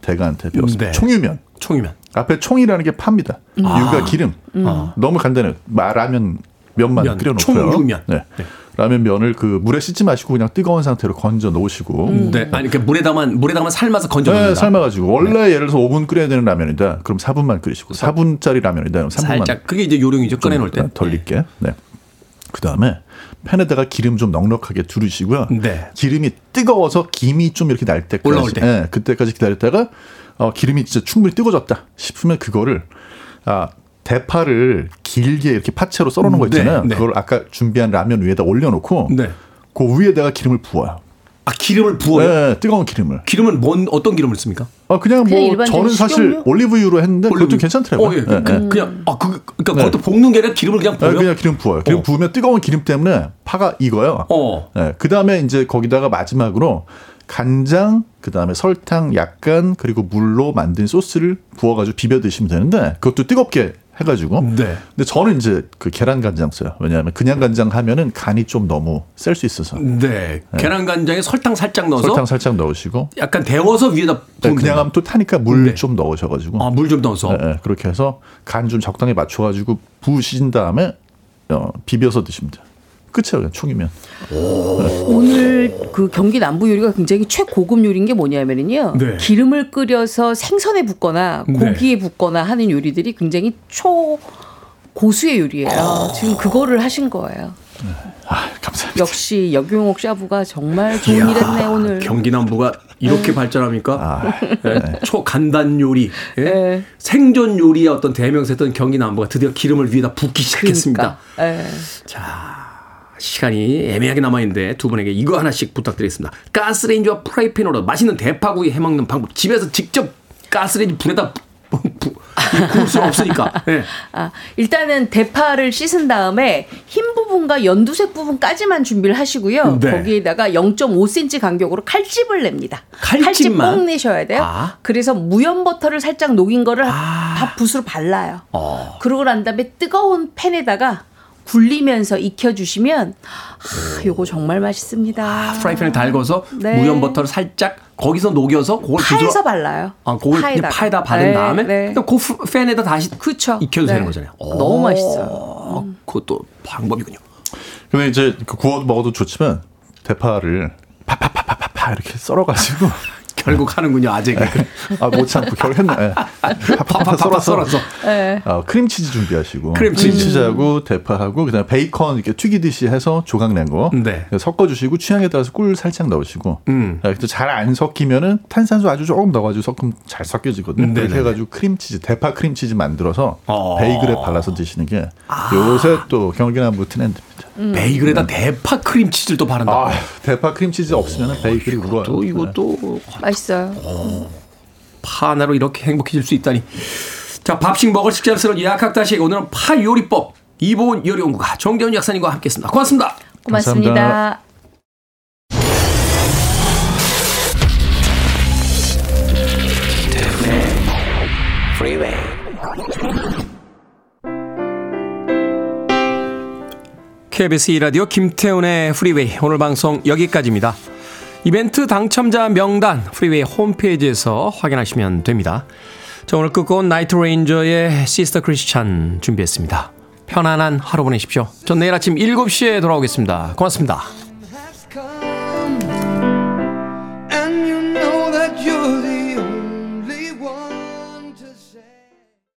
Speaker 12: 대가한테 배웠습니다.
Speaker 1: 네.
Speaker 12: 총유면.
Speaker 1: 총이면.
Speaker 12: 앞에 총이라는 게 파입니다.
Speaker 1: 음.
Speaker 12: 이유가
Speaker 1: 아.
Speaker 12: 기름.
Speaker 1: 음.
Speaker 12: 어. 너무 간단해요. 마- 라면 면만
Speaker 1: 면,
Speaker 12: 끓여 놓고요.
Speaker 1: 총유면.
Speaker 12: 네. 라면 면을 그 물에 씻지 마시고 그냥 뜨거운 상태로 건져 놓으시고.
Speaker 1: 네. 아니 그 물에다만 물에다만 삶아서 건져
Speaker 12: 네,
Speaker 1: 놓는다.
Speaker 12: 삶아 가지고 원래 예를 들어서 5분 끓여야 되는 라면이다. 그럼 4분만 끓이시고 4분짜리 라면이다. 그럼 3분만
Speaker 1: 살짝 그게 이제 요령이죠. 꺼내 놓을 때.
Speaker 12: 덜 익게. 네. 그 다음에 팬에다가 기름 좀 넉넉하게 두르시고요.
Speaker 1: 네.
Speaker 12: 기름이 뜨거워서 김이 좀 이렇게 날 때까지,
Speaker 1: 올라올 때.
Speaker 12: 네, 그때까지 기다렸다가 어, 기름이 진짜 충분히 뜨거워졌다 싶으면 그거를 아 대파를 길게 이렇게 파채로 썰어 놓은 거
Speaker 1: 네,
Speaker 12: 있잖아요.
Speaker 1: 네.
Speaker 12: 그걸 아까 준비한 라면 위에다 올려 놓고
Speaker 1: 네.
Speaker 12: 그 위에다가 기름을 부어요.
Speaker 1: 아 기름을 부어요?
Speaker 12: 네, 뜨거운 기름을.
Speaker 1: 기름은 뭔 어떤 기름을 씁니까?
Speaker 12: 아 그냥
Speaker 11: 그냥
Speaker 12: 뭐 저는 사실
Speaker 11: 식용유?
Speaker 12: 올리브유로 했는데 그것도 괜찮더라고요.
Speaker 1: 어, 예.
Speaker 12: 네,
Speaker 1: 그,
Speaker 12: 네.
Speaker 1: 그냥 아 그, 그러니까
Speaker 12: 네.
Speaker 1: 그것도 볶는 게 아니라 기름을 그냥
Speaker 12: 네,
Speaker 1: 부어요.
Speaker 12: 그냥 기름 부어요. 기름
Speaker 1: 어.
Speaker 12: 부으면 뜨거운 기름 때문에 파가 익어요.
Speaker 1: 어.
Speaker 12: 네, 그 다음에 이제 거기다가 마지막으로 간장, 그 다음에 설탕 약간 그리고 물로 만든 소스를 부어가지고 비벼 드시면 되는데 그것도 뜨겁게 해가지고.
Speaker 1: 네.
Speaker 12: 근데 저는 이제 그 계란 간장 써요. 왜냐하면 그냥 간장 하면은 간이 좀 너무 셀 수 있어서.
Speaker 1: 네. 계란 간장에 설탕 살짝 넣어서
Speaker 12: 설탕 살짝 넣으시고.
Speaker 1: 약간 데워서 위에다
Speaker 12: 네, 그냥. 하면 또 타니까 물 좀 넣으셔가지고.
Speaker 1: 아, 물 좀 넣어서.
Speaker 12: 네, 네, 그렇게 해서 간 좀 적당히 맞춰가지고 부으신 다음에 어, 비벼서 드시면 돼요. 끝이에요, 그냥 총이면.
Speaker 11: 오 늘 그 경기 남부 요리가 굉장히 최고급 요리인 게 뭐냐면요.
Speaker 12: 네.
Speaker 11: 기름을 끓여서 생선에 붓거나
Speaker 12: 네.
Speaker 11: 고기에 붓거나 하는 요리들이 굉장히 초 고수의 요리예요. 지금 그거를 하신 거예요.
Speaker 12: 감사합니다.
Speaker 11: 역시 여경옥 샤브가 정말 좋은 일 했네 오늘.
Speaker 1: 경기 남부가 이렇게 발전합니까?
Speaker 12: 아,
Speaker 1: 예, 초간단 요리, 예?
Speaker 11: 네.
Speaker 1: 생존 요리의 어떤 대명사였던 경기 남부가 드디어 기름을 위에다 붓기 시작했습니다.
Speaker 11: 예.
Speaker 1: 시간이 애매하게 남아있는데 두 분에게 이거 하나씩 부탁드리겠습니다. 가스레인지와 프라이팬으로 맛있는 대파구이 해먹는 방법. 집에서 직접 가스레인지 불에다 부- 부- 구울 수는 없으니까. 예.
Speaker 11: 아, 일단은 대파를 씻은 다음에 흰 부분과 연두색 부분까지만 준비를 하시고요.
Speaker 1: 네.
Speaker 11: 거기에다가 0.5cm 간격으로 칼집을 냅니다. 칼집
Speaker 1: 칼집만?
Speaker 11: 꼭 내셔야 돼요.
Speaker 1: 아.
Speaker 11: 그래서 무염 버터를 살짝 녹인 거를 밥 붓으로 발라요.
Speaker 1: 어.
Speaker 11: 그러고 난 다음에 뜨거운 팬에다가 굴리면서 익혀주시면 아, 요거 정말 맛있습니다.
Speaker 1: 프라이팬을 달궈서
Speaker 11: 네.
Speaker 1: 무염 버터를 살짝 거기서 녹여서 그걸
Speaker 11: 파에서
Speaker 1: 부드러-
Speaker 11: 발라요.
Speaker 1: 아, 그걸 그냥
Speaker 11: 파에다가.
Speaker 1: 파에다 바른
Speaker 11: 네,
Speaker 1: 다음에
Speaker 11: 네.
Speaker 1: 그냥 그 프- 팬에다 다시
Speaker 11: 그쵸.
Speaker 1: 익혀도
Speaker 11: 네.
Speaker 1: 되는 거잖아요.
Speaker 11: 너무 맛있어요.
Speaker 1: 어, 그것도 방법이군요.
Speaker 12: 근데 이제 그 구워 먹어도 좋지만 대파를 파파파파파파 이렇게 썰어가지고
Speaker 1: 결국 하는군요 아재 개그.
Speaker 12: 아못 참고 결국 했네. 예. 파파파
Speaker 1: 썰어서.
Speaker 12: 썰어서
Speaker 11: 네.
Speaker 12: 어, 크림치즈 준비하시고
Speaker 1: 크림치즈.
Speaker 12: 크림치즈하고 대파하고 그다음에 베이컨 이렇게 튀기듯이 해서 조각 낸 거
Speaker 1: 네.
Speaker 12: 섞어주시고 취향에 따라서 꿀 살짝 넣으시고
Speaker 1: 음.
Speaker 12: 잘안 섞이면은 탄산수 아주 조금 넣어가지고 섞으면 잘 섞여지거든요.
Speaker 1: 네네네.
Speaker 12: 그렇게 해가지고 크림치즈 대파 크림치즈 만들어서
Speaker 1: 어.
Speaker 12: 베이글에 발라서 드시는 게 요새 또 경기남부 트렌드입니다.
Speaker 1: 베이글에다 대파 크림치즈를 또 바른다.
Speaker 12: 아, 대파 크림치즈 없으면 베이글이 울어요.
Speaker 1: 또 이것도
Speaker 11: 맛있어요.
Speaker 1: 파 하나로 이렇게 행복해질 수 있다니. 자, 밥식 먹을 식자를 약학다식 오늘은 파 요리법 이보은 요리 연구가 정재훈 약사님과 함께했습니다. 고맙습니다.
Speaker 11: 고맙습니다.
Speaker 1: 감사합니다. KBS 2라디오 김태훈의 프리웨이 오늘 방송 여기까지입니다. 이벤트 당첨자 명단 프리웨이 홈페이지에서 확인하시면 됩니다. 자 오늘 끝곡은 Night Ranger의 Sister Christian 준비했습니다. 편안한 하루 보내십시오. 전 내일 아침 7시에 돌아오겠습니다. 고맙습니다.